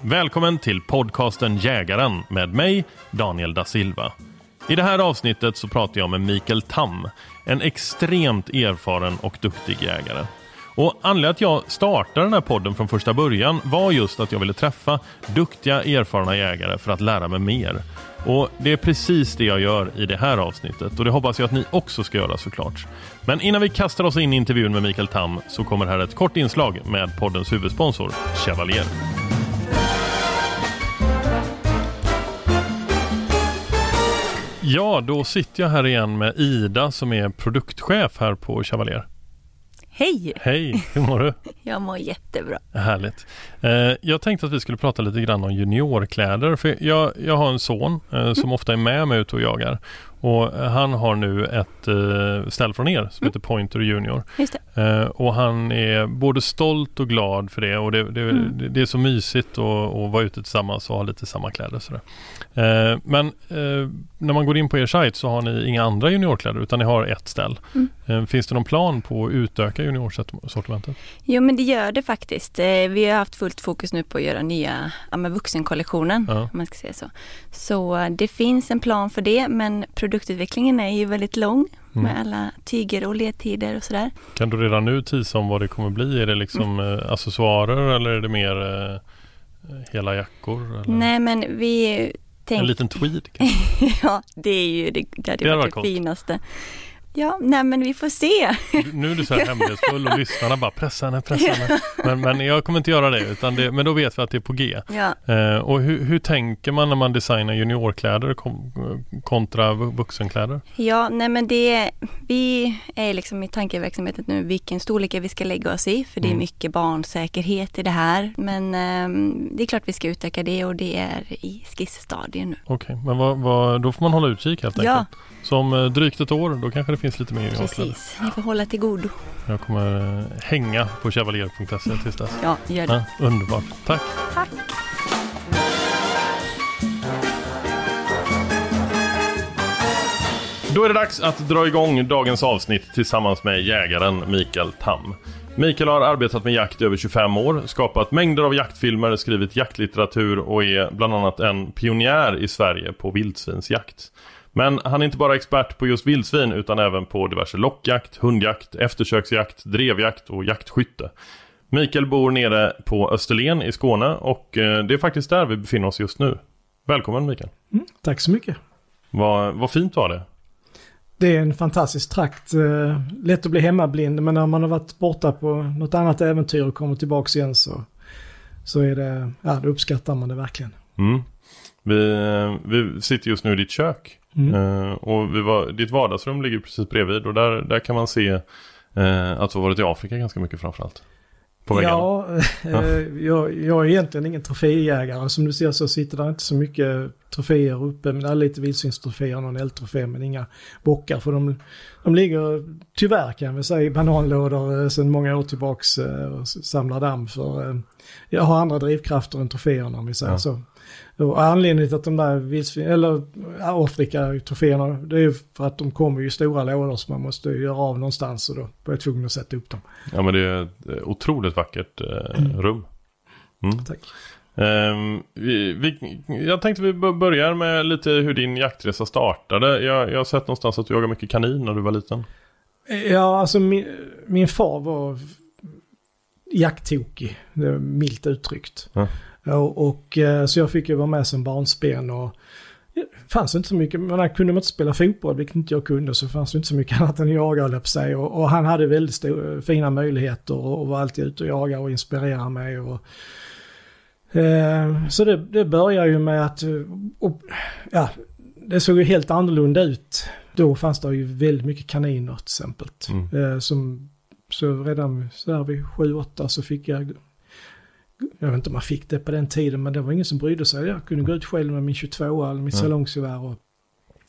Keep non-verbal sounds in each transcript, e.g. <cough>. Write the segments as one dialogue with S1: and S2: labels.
S1: Välkommen till podcasten Jägaren med mig, Daniel da Silva. I det här avsnittet så pratar jag med Mikael Tam, en extremt erfaren och duktig jägare. Och Anledningen att jag startade den här podden från första början var just att jag ville träffa duktiga erfarna jägare för att lära mig mer. Och Det är precis det jag gör i det här avsnittet och det hoppas jag att ni också ska göra såklart. Men innan vi kastar oss in i intervjun med Mikael Tam så kommer här ett kort inslag med poddens huvudsponsor Chevalier. Ja, då sitter jag här igen med Ida som är produktchef här på Chevalier.
S2: Hej!
S1: Hej, hur mår du? <laughs>
S2: Jag mår jättebra.
S1: Härligt. Eh, jag tänkte att vi skulle prata lite grann om juniorkläder. För jag, jag har en son eh, som mm. ofta är med mig ute och jagar. Och han har nu ett eh, ställ från er som mm. heter Pointer Junior.
S2: Eh,
S1: och han är både stolt och glad för det och det, det, mm. det är så mysigt att, att vara ute tillsammans och ha lite samma kläder. Sådär. Eh, men eh, när man går in på er sajt så har ni inga andra juniorkläder utan ni har ett ställ. Mm. Eh, finns det någon plan på att utöka juniorsortimentet?
S2: Jo men det gör det faktiskt. Eh, vi har haft fullt fokus nu på att göra nya ja, vuxenkollektionen. Ja. Om man ska säga så. så det finns en plan för det men produktutvecklingen är ju väldigt lång mm. med alla tyger och ledtider och sådär.
S1: Kan du redan nu tisa om vad det kommer bli? Är det liksom mm. Eh, accessoarer eller är det mer eh, hela jackor? Eller?
S2: Nej men vi
S1: Tänk... En liten tweed <laughs>
S2: Ja, det är ju det, det hade det varit det finaste. Ja, nej men vi får se.
S1: Nu är du så här hemlighetsfull och lyssnarna bara pressa henne, pressa henne. Men, men jag kommer inte göra det, utan det, men då vet vi att det är på G.
S2: Ja.
S1: Eh, och hur, hur, tänker man när man designar juniorkläder kontra vuxenkläder?
S2: Ja, nej men det, vi är liksom i tankeverksamheten nu vilken storlek vi ska lägga oss i, för det är mm. mycket barnsäkerhet i det här. Men eh, det är klart vi ska utöka det och det är i skissstadiet nu.
S1: Okej, okay, men vad, vad, då får man hålla utkik helt enkelt? Ja. Så om eh, drygt ett år, då kanske det finns lite mer
S2: Precis, ni får hålla till godo.
S1: Jag kommer eh, hänga på chevalier.se tills dess.
S2: Ja, gör det.
S1: Ja, underbart. Tack.
S2: Tack.
S1: Då är det dags att dra igång dagens avsnitt tillsammans med jägaren Mikael Tam. Mikael har arbetat med jakt i över 25 år, skapat mängder av jaktfilmer, skrivit jaktlitteratur och är bland annat en pionjär i Sverige på vildsvinsjakt. Men han är inte bara expert på just vildsvin utan även på diverse lockjakt, hundjakt, eftersöksjakt, drevjakt och jaktskytte. Mikael bor nere på Österlen i Skåne och eh, det är faktiskt där vi befinner oss just nu. Välkommen Mikael.
S3: Mm, tack så mycket.
S1: Vad, vad fint var det.
S3: Det är en fantastisk trakt. Eh, lätt att bli hemmablind men när man har varit borta på något annat äventyr och kommer tillbaka igen så, så är det, ja då uppskattar man det verkligen.
S1: Mm. Vi, eh, vi sitter just nu i ditt kök. Mm. Uh, och vi var, ditt vardagsrum ligger precis bredvid och där, där kan man se uh, att du har varit i Afrika ganska mycket framförallt.
S3: På ja, uh, <laughs> jag, jag är egentligen ingen troféjägare. Som du ser så sitter där inte så mycket troféer uppe. Men det är lite vildsvinstroféer och någon eldtrofé men inga bockar. För de, de ligger tyvärr kan vi säga i bananlådor sedan många år tillbaks och samlar damm för jag har andra drivkrafter än troféerna om vi säger ja. så. Och anledningen till att de där vildsvin, eller Afrika-troféerna, det är ju för att de kommer i stora lådor så man måste göra av någonstans och då var jag tvungen att sätta upp dem.
S1: Ja men det är ett otroligt vackert eh, mm. rum.
S3: Mm. Tack.
S1: Um, vi, vi, jag tänkte vi börjar med lite hur din jaktresa startade. Jag, jag har sett någonstans att du jagade mycket kanin när du var liten.
S3: Ja, alltså min, min far var jakttokig, milt uttryckt. Ja. Och, och, eh, så jag fick ju vara med som barnsben och det fanns inte så mycket, men kunde man inte spela fotboll, vilket inte jag kunde, så fanns det inte så mycket <laughs> annat än jaga, höll på sig. Och, och, han hade väldigt stor, fina möjligheter och, och var alltid ute och jaga och inspirera mig. Och, eh, så det, det började ju med att, och, ja, det såg ju helt annorlunda ut. Då fanns det ju väldigt mycket kaniner till exempel. Mm. Eh, som, så redan så där vid 7-8 så fick jag jag vet inte om man fick det på den tiden, men det var ingen som brydde sig. Jag kunde gå ut själv med min 22 eller mitt mm. salongsgevär och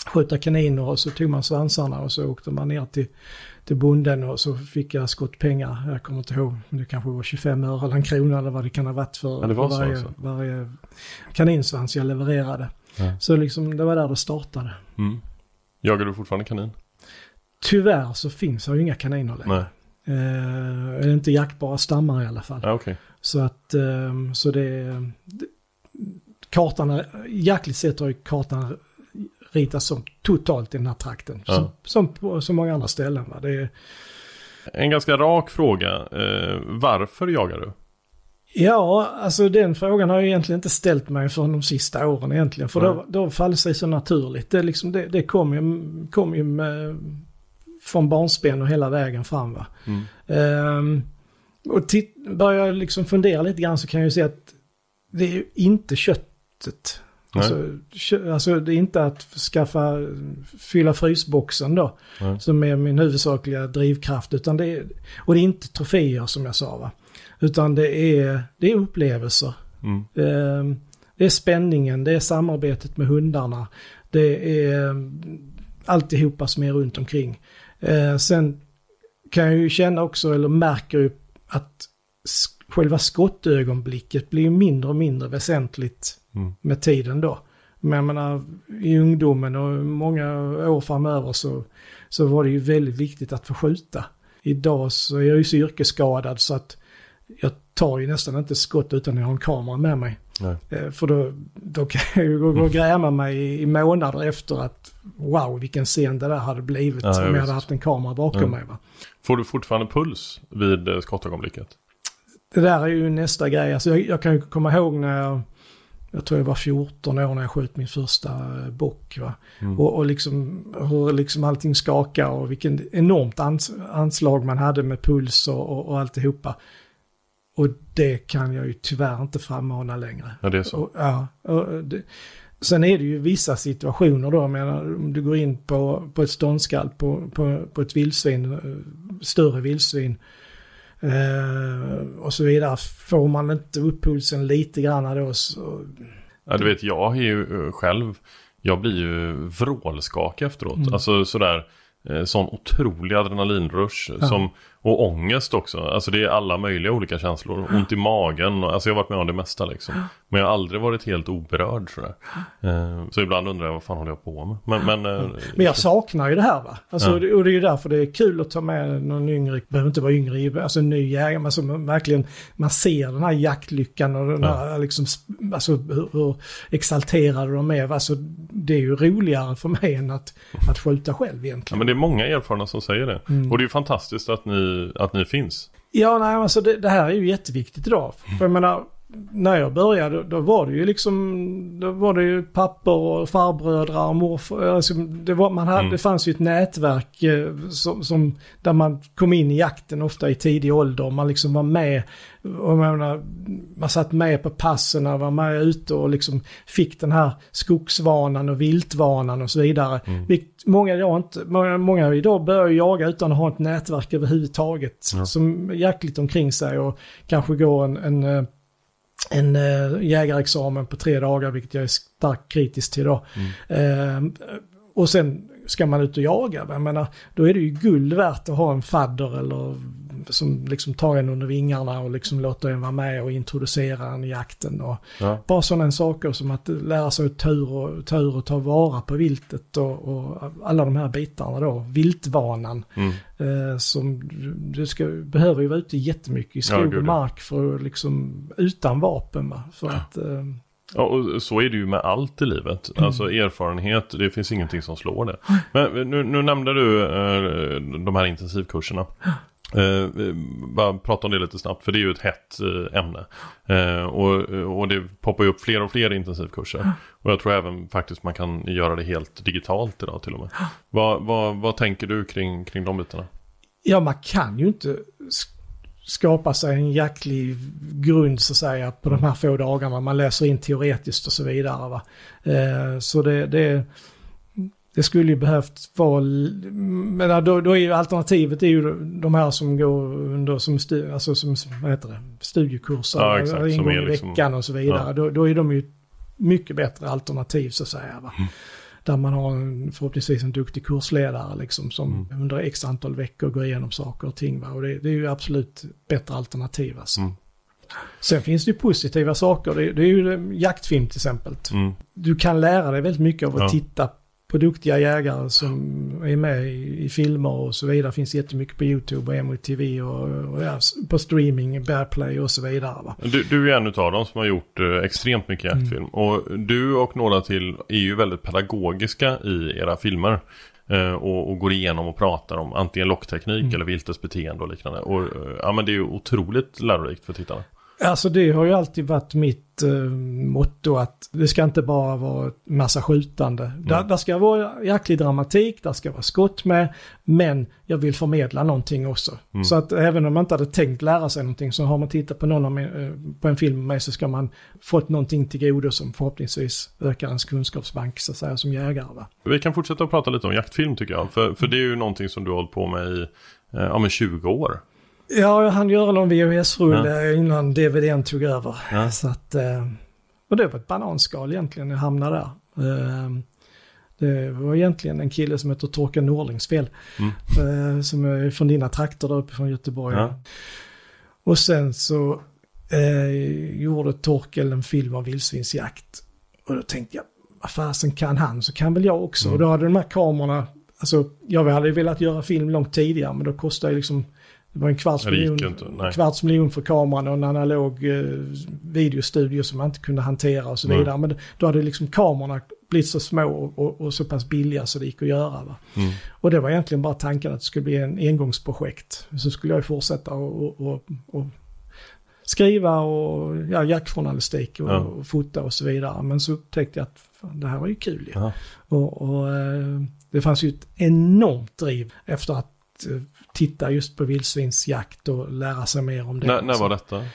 S3: skjuta kaniner och så tog man svansarna och så åkte man ner till, till bonden och så fick jag skottpengar. Jag kommer inte ihåg, men det kanske var 25 öre eller en krona eller vad det kan ha varit för,
S1: ja,
S3: för
S1: varje,
S3: alltså. varje kaninsvans jag levererade. Ja. Så liksom det var där det startade.
S1: Mm. Jagar du fortfarande kanin?
S3: Tyvärr så finns det ju inga kaniner längre. Eh, inte jaktbara stammar i alla fall.
S1: Ja, okay.
S3: Så att, ehm, så det, kartan, jaktligt sett har ju kartan ritats som totalt i den här trakten.
S1: Ja.
S3: Som, som på så många andra ställen. Va? Det är,
S1: En ganska rak fråga. Eh, varför jagar du?
S3: Ja, alltså den frågan har jag egentligen inte ställt mig för de sista åren egentligen. För
S1: Nej.
S3: då, då faller sig så naturligt. Det, liksom, det, det kom ju, kom ju med, från barnsben och hela vägen fram. Va?
S1: Mm.
S3: Ehm, och börjar jag liksom fundera lite grann så kan jag ju se att det är ju inte köttet. Alltså, kö, alltså det är inte att skaffa, fylla frysboxen då.
S1: Nej.
S3: Som är min huvudsakliga drivkraft. Utan det är, och det är inte troféer som jag sa va. Utan det är, det är upplevelser.
S1: Mm.
S3: Ehm, Det är spänningen, det är samarbetet med hundarna. Det är alltihopa som är runt omkring. Eh, Sen kan jag ju känna också, eller märker ju att själva skottögonblicket blir mindre och mindre väsentligt
S1: Mm.
S3: med tiden då. Men jag menar, i ungdomen och många år framöver så, så var det ju väldigt viktigt att få skjuta. Idag så är jag ju så yrkesskadad så att jag tar ju nästan inte skott utan jag har en kamera med mig.
S1: Nej.
S3: Eh, För då, då kan jag ju gå och gräma mig i, i månader efter att wow vilken scen det där hade blivit
S1: Ja,
S3: om jag
S1: visst.
S3: hade haft en kamera bakom
S1: Ja.
S3: mig. Va?
S1: Får du fortfarande puls vid eh, skottögonblicket?
S3: Det där är ju nästa grej. Alltså jag, jag kan ju komma ihåg när jag, jag tror jag var 14 år när jag sköt min första eh, bock. Va?
S1: Mm.
S3: Och, och liksom hur liksom allting skakade och vilken enormt ans, anslag man hade med puls och, och, och alltihopa. Och det kan jag ju tyvärr inte frammana längre.
S1: Ja, det är så.
S3: Och, ja, och det, sen är det ju vissa situationer då, jag menar om du går in på, på ett ståndskall på, på, på ett vildsvin, eh, större vildsvin eh, och så vidare. Får man inte upp pulsen lite grann då så,
S1: Ja, du vet, jag är ju eh, själv, jag blir ju vrålskakig efteråt.
S3: Mm.
S1: Alltså sådär, eh, sån otrolig adrenalinrush.
S3: Ja.
S1: Som, och ångest också. Alltså det är alla möjliga olika känslor. Ont i magen. och- Alltså jag har varit med om det mesta liksom. Men jag har aldrig varit helt oberörd sådär. Eh, så ibland undrar jag vad fan håller jag på med. Men, men, eh,
S3: Men jag saknar ju det här va. Alltså,
S1: Ja.
S3: och det- är ju därför det är kul att ta med någon yngre, behöver inte vara yngre, alltså en ny jägare, men som verkligen, man ser den här jaktlyckan och den
S1: Ja.
S3: här liksom, sp- alltså hur, hur exalterade de är. Alltså det är ju roligare för mig än att, att skjuta själv
S1: ja,
S3: egentligen.
S1: men det är många erfarna som säger det.
S3: Mm.
S1: Och det är ju fantastiskt att ni, att ni finns.
S3: Ja, nej, alltså det, det här är ju jätteviktigt idag. För jag menar, när jag började då, var det ju liksom, då var det ju pappor och farbrödrar och morfar. Alltså, det, var, man hade,
S1: Mm.
S3: det fanns ju ett nätverk eh, som, som, där man kom in i jakten ofta i tidig ålder. Man liksom var med, och menar, man satt med på passen och var med ute och liksom fick den här skogsvanan och viltvanan och så vidare.
S1: Mm.
S3: Vilket många, idag inte, många, många idag börjar jaga utan att ha ett nätverk överhuvudtaget.
S1: Ja.
S3: Som jaktligt omkring sig och kanske går en, en, eh, en äh, jägarexamen på tre dagar, vilket jag är starkt kritisk till då. Eh, och sen ska man ut och jaga. Jag menar, då är det ju guld värt att ha en fadder eller som liksom tar en under vingarna och liksom låter en vara med och introducera en i jakten. Och
S1: Ja.
S3: bara sådana saker som att lära sig att ta ur och ta, ur och ta vara på viltet och, och alla de här bitarna då. Viltvanan.
S1: Mm.
S3: Eh, som du- ska, behöver ju vara ute jättemycket i
S1: Ja,
S3: skog
S1: gud,
S3: och
S1: ja.
S3: mark för att liksom utan vapen va. För att, eh,
S1: Ja, och så är det ju med allt i livet.
S3: Mm.
S1: Alltså erfarenhet, det finns ingenting som slår det. Men nu, nu nämnde du eh, de här intensivkurserna. Eh, bara prata om det lite snabbt, för det är ju ett hett eh, ämne. Eh, och, och det poppar ju upp fler och fler intensivkurser. Och jag tror även faktiskt man kan göra det helt digitalt idag till och med. Vad, vad, vad tänker du kring, kring de bitarna?
S3: ja man kan ju inte skapa sig en jäklig grund så att säga på de här få dagarna. Man läser in teoretiskt och så vidare. Va? Eh, så det, det, det skulle ju behövt vara, men då, då är ju alternativet är ju de här som går under som, stu, alltså som vad heter det, studiekurser,
S1: Ja, exakt,
S3: en gång i
S1: liksom-
S3: veckan och så vidare.
S1: Ja.
S3: Då, då är de ju mycket bättre alternativ så att säga. Va?
S1: Mm.
S3: Där man har en, förhoppningsvis en duktig kursledare liksom, som
S1: Mm.
S3: under x antal veckor går igenom saker och ting. Va? Och det, det är ju absolut bättre alternativ. Alltså.
S1: Mm.
S3: Sen finns det ju positiva saker. Det, det är ju jaktfilm till exempel.
S1: Mm.
S3: Du kan lära dig väldigt mycket av att
S1: Ja.
S3: titta på duktiga jägare som är med i, i filmer och så vidare. Finns jättemycket på YouTube och MOTV och, och ja, på streaming, Bearplay och så vidare. Va?
S1: Du, du är en av dem som har gjort eh, extremt mycket jaktfilm. Mm. Och du och några till är ju väldigt pedagogiska i era filmer. Eh, och, och, går igenom och pratar om antingen lockteknik mm. eller viltets beteende och liknande. Och eh, ja, men det är ju otroligt lärorikt för tittarna.
S3: Alltså det har ju alltid varit mitt eh, motto att det ska inte bara vara massa skjutande. Mm. Där, där ska vara jäklig dramatik, där ska vara skott med, men jag vill förmedla någonting också. Mm. Så att även om man inte hade tänkt lära sig någonting så har man tittat på, någon min, eh, på en film med mig så ska man fått någonting till godo som förhoppningsvis ökar ens kunskapsbank så att säga som jägare. Va?
S1: Vi kan fortsätta att prata lite om jaktfilm tycker jag, för, för det är ju någonting som du har hållit på med i eh, ja, 20 år.
S3: Ja, jag hann göra någon VHS-rulle ja. innan DVDn tog över. Ja. Så att, eh, och det var ett bananskal egentligen, jag hamnade där. Eh, det var egentligen en kille som heter Torkan Norlings fel. Mm. Eh, som är från dina trakter där uppe från Göteborg. Ja. Och sen så eh, gjorde Torkel en film om vildsvinsjakt. Och då tänkte jag, vad fasen kan han så kan väl jag också. Mm. Och då hade de här kamerorna, alltså jag hade velat göra film långt tidigare men då kostade det liksom det var en kvarts miljon, kvarts miljon för kameran och en analog eh, videostudio som man inte kunde hantera och så vidare. Mm. Men då hade liksom kamerorna blivit så små och, och, och, så pass billiga så det gick att göra. Mm. Och det var egentligen bara tanken att det skulle bli en engångsprojekt. Så skulle jag fortsätta och, och, och skriva och ja, jaktjournalistik och, ja. och fota och så vidare. Men så upptäckte jag att fan, det här var ju kul. Ja. Och, och eh, det fanns ju ett enormt driv efter att eh, titta just på vildsvinsjakt och lära sig mer om det.
S1: N när var detta?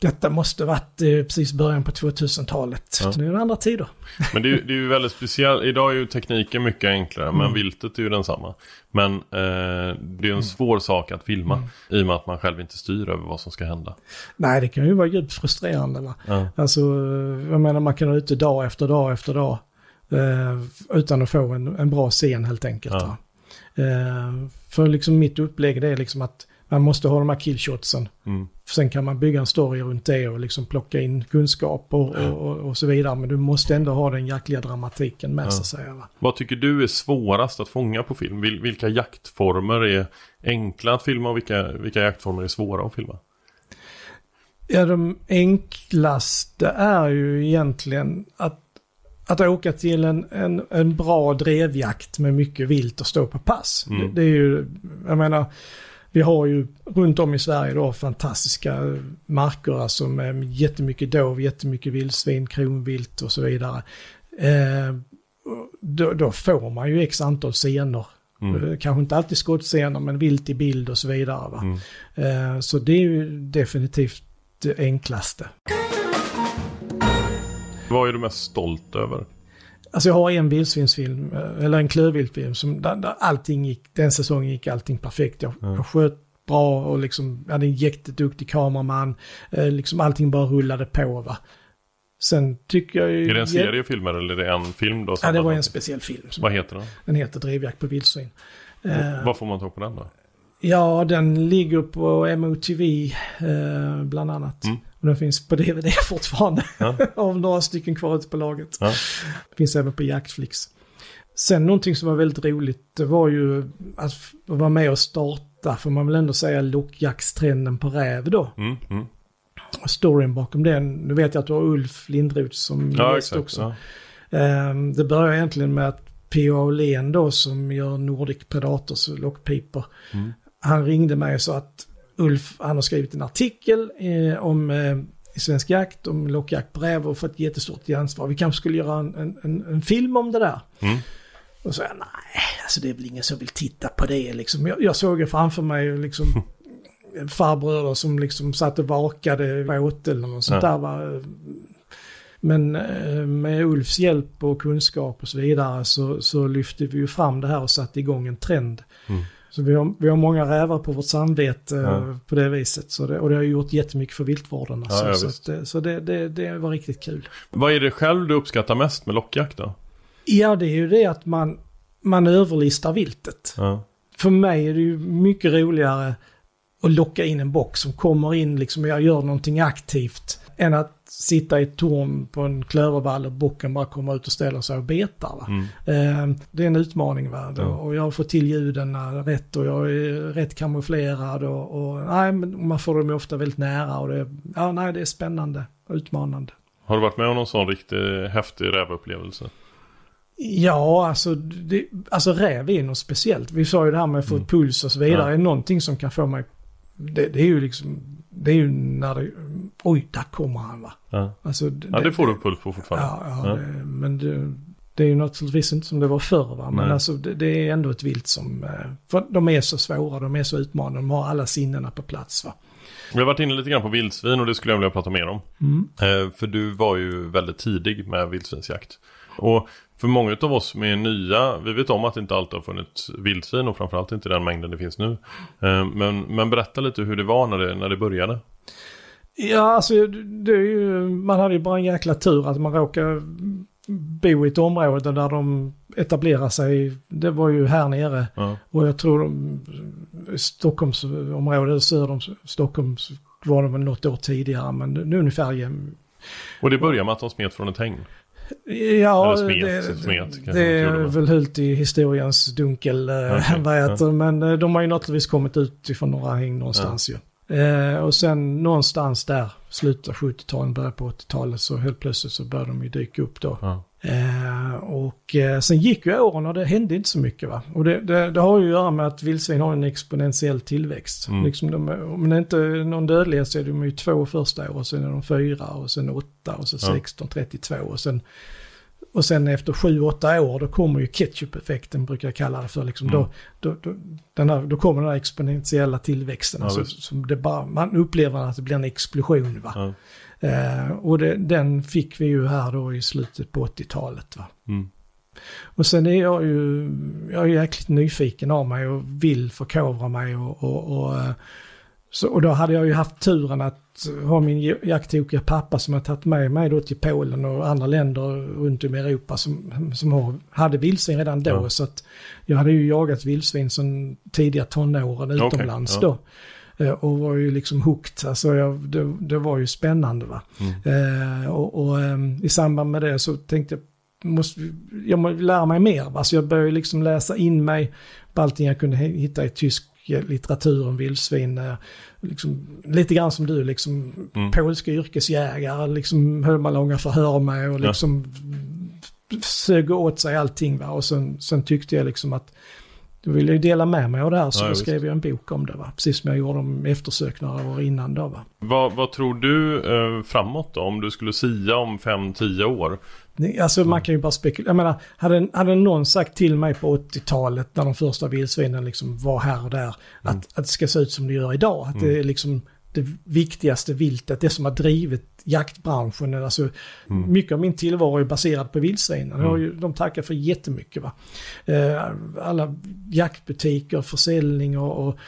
S3: Detta måste varit eh, precis början på 2000-talet. Ja. Nu är det andra tider. <laughs>
S1: Men det är, det är ju väldigt speciellt. Idag är ju tekniken mycket enklare. Mm. Men viltet är ju densamma. Men eh, det är en mm. svår sak att filma. Mm. I och med att man själv inte styr över vad som ska hända.
S3: Nej, det kan ju vara djupt frustrerande. Va? Ja. Alltså, jag menar man kan vara ute dag efter dag efter dag. Eh, utan att få en, en bra scen helt enkelt. Ja. Eh, för liksom mitt upplägg det är liksom att man måste ha de här killshotsen. Mm. Sen kan man bygga en story runt det och liksom plocka in kunskap och, ja. och, och, så vidare. Men du måste ändå ha den jäkliga dramatiken med ja. sig. Säga, va?
S1: Vad tycker du är svårast att fånga på film? Vil vilka jaktformer är enkla att filma och vilka, vilka jaktformer är svåra att filma?
S3: Ja, de enklaste är ju egentligen att att åka till en, en, en bra drevjakt med mycket vilt och stå på pass. Mm. Det, det, är ju, jag menar, vi har ju runt om i Sverige då fantastiska marker alltså med jättemycket dov, jättemycket vildsvin, kronvilt och så vidare. Eh, då, då, får man ju x antal scener. Mm. Eh, kanske inte alltid skottscener men vilt i bild och så vidare. Mm. Eh, så det är ju definitivt det enklaste.
S1: Vad är du mest stolt över?
S3: Alltså jag har en vildsvinsfilm, eh, eller en klövviltfilm, som där, där allting gick, den säsongen gick allting perfekt. Jag, mm. jag sköt bra och liksom, jag hade en jätteduktig kameraman. Eh, liksom allting bara rullade på va. Sen tycker jag ju...
S1: Är det en serie filmer eller är det en film då?
S3: Ja, det var en speciell film.
S1: Vad heter den?
S3: Den heter Drivjakt på vildsvin.
S1: Eh, vad får man tag på den då?
S3: Ja, den ligger på MOTV eh, bland annat. Mm. Och den finns på DVD <laughs> fortfarande. Ja. <laughs> av några stycken kvar ute på laget. Ja. Finns även på Jaktflix. Sen någonting som var väldigt roligt, det var ju att vara med och starta, får man väl ändå säga, lockjaktstrenden på räv då. Mm, mm. Storyn bakom den, nu vet jag att du har Ulf Lindroth som ja, gäst också. Ja. Um, det börjar egentligen med att P.O. Aulén då som gör Nordic Predators lockpipor. Mm. Han ringde mig och sa att Ulf, han har skrivit en artikel eh, om eh, Svensk Jakt, om lockjakt på räv och fått jättestort ansvar. Vi kanske skulle göra en, en, en film om det där. Mm. Och så jag, nej, alltså det är väl ingen som vill titta på det liksom. Jag, jag såg ju framför mig liksom farbröder som liksom satt och vakade på åtel och sånt ja. där. Va? Men eh, med Ulfs hjälp och kunskap och så vidare så, så lyfte vi ju fram det här och satte igång en trend. Mm. Så vi har, vi har många rävar på vårt samvete ja. Eh, på det viset. Så det, och det har gjort jättemycket för viltvården. Alltså. Ja, så, så, så det, det, det, var riktigt kul.
S1: Vad är det själv du uppskattar mest med lockjakt då?
S3: Ja, det är ju det att man, man överlistar viltet. Ja. För mig är det ju mycket roligare och locka in en bock som kommer in liksom jag gör någonting aktivt. Än att sitta i ett torn på en klövervall och bocken bara kommer ut och ställer sig och betar. Va? Mm. Eh, det är en utmaning. Va? Ja. Och jag fått till ljuden rätt och jag är rätt kamouflerad. Och, och nej, men man får dem ofta väldigt nära och det, ja, nej, det är spännande och utmanande.
S1: Har du varit med om någon sån riktigt häftig rävupplevelse?
S3: Ja, alltså, det, alltså räv är något speciellt. Vi sa ju det här med att få mm. puls och så vidare. Ja. Är någonting som kan få mig... Det, det, är ju liksom... Det är ju när det... Oj, där kommer han va.
S1: Ja, alltså, det, ja det får du puls på fortfarande.
S3: Ja, ja, ja. Det, men det, det är ju naturligtvis inte som det var förr va. Men Nej. alltså det, det, är ändå ett vilt som... Eh, för de är så svåra, de är så utmanande, de har alla sinnena på plats va.
S1: Vi har varit inne lite grann på vildsvin och det skulle jag vilja prata mer om. Mm. Eh, för du var ju väldigt tidig med vildsvinsjakt. Och för många av oss som är nya, vi vet om att det inte alltid har funnits vildsvin och framförallt inte den mängden det finns nu. Eh, men, men berätta lite hur det var när det, när det började.
S3: Ja, alltså det är ju, man hade ju bara en jäkla tur att man råkade bo i ett område där de etablerar sig. Det var ju här nere. Ja. Och jag tror de, Stockholmsområdet, söder om Stockholm var de något år tidigare. Men nu ungefär jäm.
S1: Och det börjar med att de smet från ett häng?
S3: Ja, smet, det, smet, det är väl hult i historiens dunkel, okay, eh, heter ja. Men eh, de har ju naturligtvis kommit ut ifrån några häng någonstans ja. ju. Eh, och sen någonstans där, slutet av 70-talet, början på 80-talet, så helt plötsligt så började de ju dyka upp då. Ja. Eh, och eh, sen gick ju åren och det hände inte så mycket va. Och det, det, det har ju att göra med att vildsvin har en exponentiell tillväxt. Mm. Liksom de, om det inte är någon dödlighet så är de ju två första år, sen är de fyra och sen åtta och så 16, 32 och sen och sen efter sju, åtta år då kommer ju ketchup-effekten brukar jag kalla det för. Liksom mm. då, då, då, den här, då kommer den här exponentiella tillväxten. Ja, alltså, som det bara, man upplever att det blir en explosion. Va? Ja. Eh, och det, den fick vi ju här då i slutet på 80-talet. Va? Mm. Och sen är jag ju, jag är jäkligt nyfiken av mig och vill förkovra mig och, och, och eh, så, och då hade jag ju haft turen att ha min jakttokiga pappa som har tagit med mig då till Polen och andra länder runt om i Europa som, som har, hade vildsvin redan då. Ja. Så att jag hade ju jagat vildsvin sedan tidiga tonåren utomlands okay, ja. då. Eh, och var ju liksom hooked, alltså jag, det, det, var ju spännande va. Mm. Eh, och, och um, i samband med det så tänkte jag, måste, jag måste lära mig mer. Alltså jag började liksom läsa in mig på allting jag kunde hitta i tysk litteratur om vildsvin. Eh, liksom, lite grann som du, liksom mm. polska yrkesjägare, liksom höll man långa förhör med och liksom ja. sög åt sig allting. Va? Och sen, sen tyckte jag liksom att då ville jag dela med mig av det här så ja, då skrev jag en bok om det. Va? Precis som jag gjorde om eftersök några år innan då. Va?
S1: Vad, vad tror du eh, framåt då? Om du skulle sia om 5-10 år?
S3: Alltså man kan ju bara spekulera. Jag menar, hade, hade någon sagt till mig på 80-talet när de första vildsvinen liksom var här och där, mm. att, att det ska se ut som det gör idag. Att mm. det är liksom det viktigaste viltet, det som har drivit jaktbranschen. Alltså, mm. Mycket av min tillvaro är baserad på vildsvinen. Mm. De tackar för jättemycket. Va? Eh, alla jaktbutiker, försäljning och, och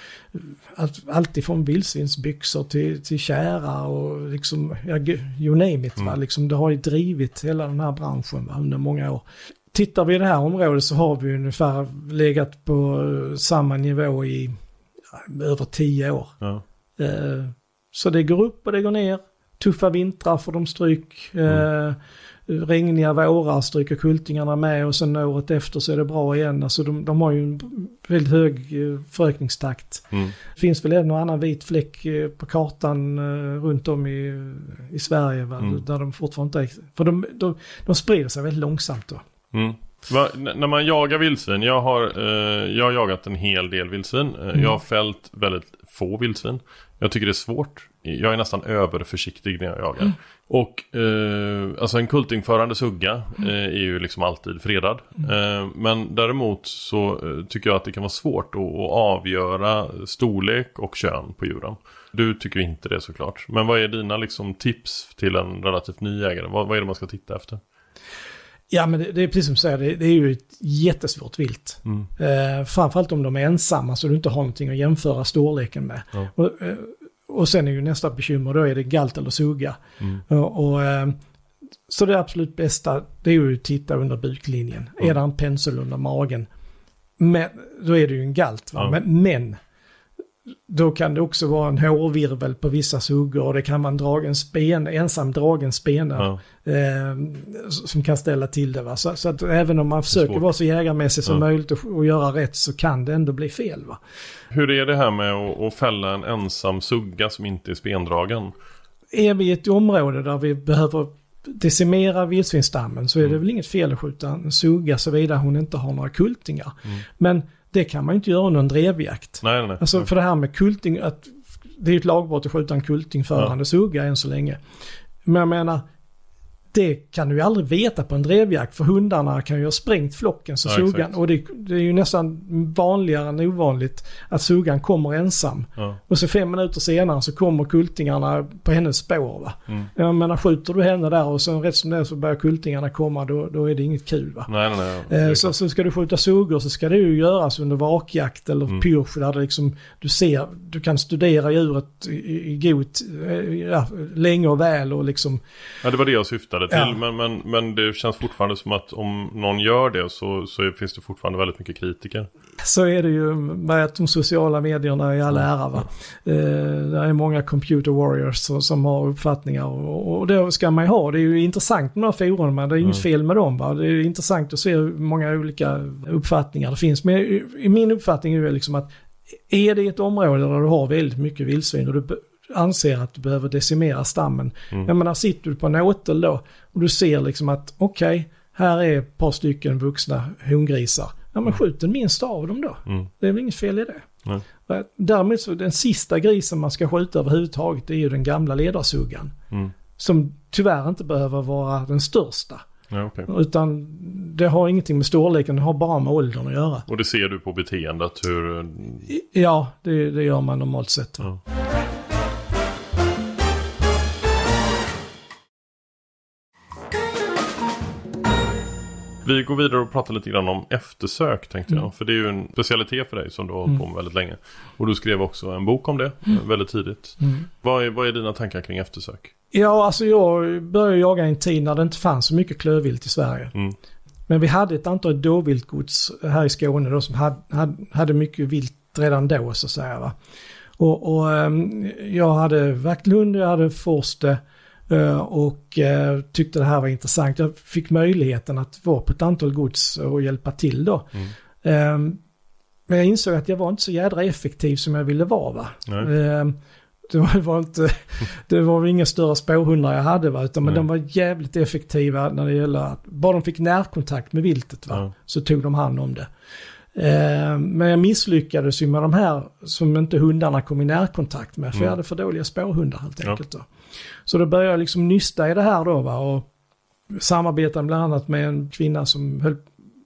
S3: allt, allt ifrån vildsvinsbyxor till, till kära och liksom, ja, you name it. Va? Mm. Liksom, det har ju drivit hela den här branschen va? under många år. Tittar vi i det här området så har vi ungefär legat på samma nivå i över tio år. Ja. Eh, så det går upp och det går ner. Tuffa vintrar får de stryk. Mm. Eh, regniga vårar stryker kultingarna med och sen året efter så är det bra igen. Alltså de, de har ju en väldigt hög eh, förökningstakt. Mm. Det finns väl en och annan vit fläck på kartan runt om i, i Sverige va? Mm. där de fortfarande inte är, för de, de, de sprider sig väldigt långsamt då.
S1: Mm. Va, när man jagar vildsvin, jag har, eh, jag har jagat en hel del vildsvin. Mm. Jag har fällt väldigt få vildsvin. Jag tycker det är svårt. Jag är nästan överförsiktig när jag jagar. Mm. Och eh, alltså en kultingförande sugga mm. eh, är ju liksom alltid fredad. Eh, men däremot så eh, tycker jag att det kan vara svårt att, att, avgöra storlek och kön på djuren. Du tycker inte det såklart. Men vad är dina liksom, tips till en relativt ny jägare? Vad, vad är det man ska titta efter?
S3: Ja men det, det, är precis som du säger, det, det, är ju ett jättesvårt vilt. Mm. Eh, framförallt om de är ensamma så du inte har någonting att jämföra storleken med. Ja. Och, eh, och sen är ju nästa bekymmer, då är det galt eller suga. Mm. Och, och eh, så det absolut bästa, det är ju att titta under buklinjen. Mm. Är det en pensel under magen? Men, då är det ju en galt. Va? Ja. Men, men då kan det också vara en hårvirvel på vissa suggor och det kan vara en dragen spen, ensam dragen spene ja. eh, som kan ställa till det. Va? Så, så att även om man försöker vara så jägarmässig som ja. möjligt och, och, göra rätt så kan det ändå bli fel. Va?
S1: Hur är det här med att, att fälla en ensam sugga som inte är spendragen?
S3: Är vi i ett område där vi behöver decimera vildsvinsstammen så är det mm. väl inget fel att skjuta en sugga såvida hon inte har några kultingar. Mm. Men det kan man ju inte göra under en drevjakt.
S1: Nej, nej,
S3: Alltså för det här med kulting, att det är ju ett lagbrott att skjuta en kultingförande ja. sugga än så länge. Men jag menar, det kan du ju aldrig veta på en drevjakt för hundarna kan ju ha sprängt flocken så ja, sugan och det, det, är ju nästan vanligare än ovanligt att sugan kommer ensam. Ja. Och så fem minuter senare så kommer kultingarna på hennes spår va. Mm. Jag menar skjuter du henne där och sen rätt som det är så börjar kultingarna komma då, då är det inget kul va.
S1: Nej, nej, nej.
S3: Eh, så, så ska du skjuta suggor så ska det ju göras under vakjakt eller mm. pyrsch där det liksom du ser, du kan studera djuret i, i god, eh, ja, länge och väl och liksom.
S1: Ja det var det jag syftade syftade till. Ja. Men, men, men det känns fortfarande som att om någon gör det så, så finns det fortfarande väldigt mycket kritiker.
S3: Så är det ju med de sociala medierna i all ära. Va? Eh, det är många computer warriors som, som har uppfattningar och, och det ska man ju ha. Det är ju intressant med de här forumen, det är inget mm. fel med dem. Va? Det är intressant att se hur många olika uppfattningar det finns. Men i min uppfattning är det liksom att är det ett område där du har väldigt mycket vildsvin och du anser att du behöver decimera stammen. Mm. Jag menar, sitter du på en åtel då och du ser liksom att okej, okay, här är ett par stycken vuxna hongrisar. Ja men mm. skjut den minsta av dem då. Mm. Det är väl inget fel i det. Mm. Däremot så den sista grisen man ska skjuta överhuvudtaget är ju den gamla ledarsuggan. Mm. Som tyvärr inte behöver vara den största.
S1: Ja, okay.
S3: Utan det har ingenting med storleken, det har bara med åldern att göra.
S1: Och det ser du på beteendet hur...
S3: Ja, det, det gör man normalt sett. Ja.
S1: Vi går vidare och pratar lite grann om eftersök tänkte mm. jag. För det är ju en specialitet för dig som du har hållit på med väldigt länge. Och du skrev också en bok om det mm. väldigt tidigt. Mm. Vad, är, vad är dina tankar kring eftersök?
S3: Ja, alltså jag började jaga i en tid när det inte fanns så mycket klövvilt i Sverige. Mm. Men vi hade ett antal dåviltgods här i Skåne då som hade, hade, hade mycket vilt redan då så att säga. Va? Och, och um, jag hade Vaktlund, jag hade Forste och eh, tyckte det här var intressant. Jag fick möjligheten att vara på ett antal gods och hjälpa till då. Mm. Ehm, men jag insåg att jag var inte så jädra effektiv som jag ville vara. Va? Det var, var, inte, <laughs> det var inga större spårhundar jag hade va, utan men de var jävligt effektiva när det gäller att, bara de fick närkontakt med viltet va, ja. så tog de hand om det. Eh, men jag misslyckades ju med de här som inte hundarna kom i närkontakt med, för mm. jag hade för dåliga spårhundar helt enkelt. Ja. Då. Så då började jag liksom nysta i det här då va, och samarbetade bland annat med en kvinna som höll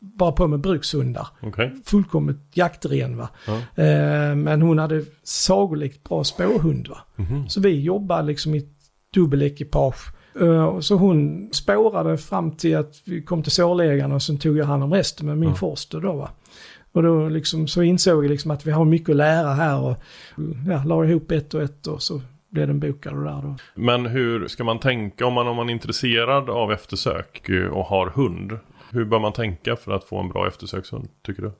S3: bara på med brukshundar.
S1: Okay.
S3: Fullkomligt jaktren va. Ja. Eh, men hon hade sagolikt bra spårhund va. Mm -hmm. Så vi jobbade liksom i dubbelekipage. Uh, så hon spårade fram till att vi kom till sårlägaren och sen tog jag hand om resten med min ja. forster då va. Och då liksom, så insåg jag liksom att vi har mycket att lära här och ja, la ihop ett och ett och så blev den bokad och där då.
S1: Men hur ska man tänka om man, om man är intresserad av eftersök och har hund? Hur bör man tänka för att få en bra eftersökshund, tycker du?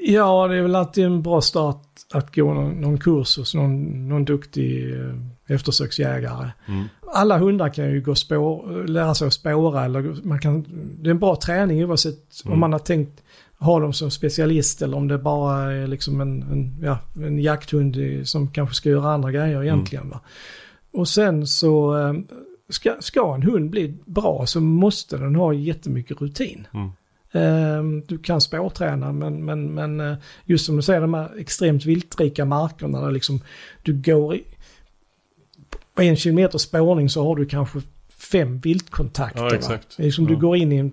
S3: Ja, det är väl alltid en bra start att gå någon, någon kurs hos någon, någon duktig eh, eftersöksjägare. Mm. Alla hundar kan ju gå spår, lära sig att spåra eller man kan, det är en bra träning oavsett mm. om man har tänkt ha dem som specialist eller om det bara är liksom en, en, ja, en jakthund som kanske ska göra andra grejer egentligen. Mm. Va? Och sen så eh, ska, ska en hund bli bra så måste den ha jättemycket rutin. Mm. Ehm, du kan spårträna men, men, men eh, just som du säger de här extremt viltrika markerna där liksom du går i, på en kilometer spårning så har du kanske fem viltkontakter. Ja, exakt. Det är som ja. du går in i en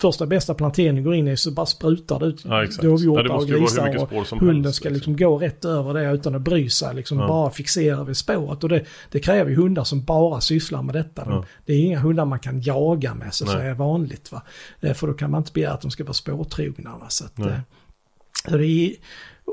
S3: första bästa planteringen går in i så bara sprutar det ut
S1: ja, dovhjortar ja, och grisar och
S3: hunden helst, ska liksom, liksom gå rätt över det utan att bry sig. Liksom ja. bara fixera vid spåret. Och det, det kräver ju hundar som bara sysslar med detta. De, det är inga hundar man kan jaga med så att säga vanligt. Va? Eh, för då kan man inte begära att de ska vara spårtrogna. Va? Så att, eh, det är,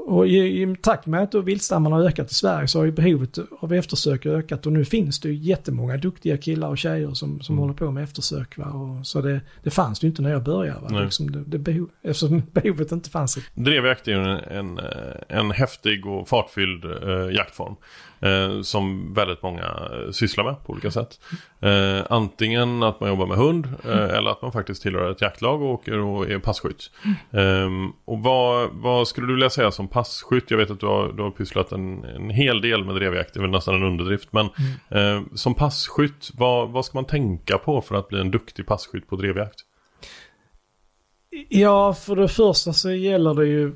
S3: Och i, i takt med att viltstammarna har ökat i Sverige så har ju behovet av eftersök ökat och nu finns det ju jättemånga duktiga killar och tjejer som, som mm. håller på med eftersök. Va? Och, så det, det fanns det ju inte när jag började. Va? Liksom det, det behov, eftersom <laughs> behovet inte fanns.
S1: Drevjakt är ju en, en, en häftig och fartfylld eh, jaktform. Eh, som väldigt många eh, sysslar med på olika sätt. Eh, antingen att man jobbar med hund eh, eller att man faktiskt tillhör ett jaktlag och åker och är passkytt. Ehm, och vad, vad, skulle du vilja säga som passkytt? Jag vet att du har, du har pysslat en, en hel del med drevjakt, det är väl nästan en underdrift. Men mm. eh, som passkytt, vad, vad ska man tänka på för att bli en duktig passkytt på drevjakt?
S3: Ja, för det första så gäller det ju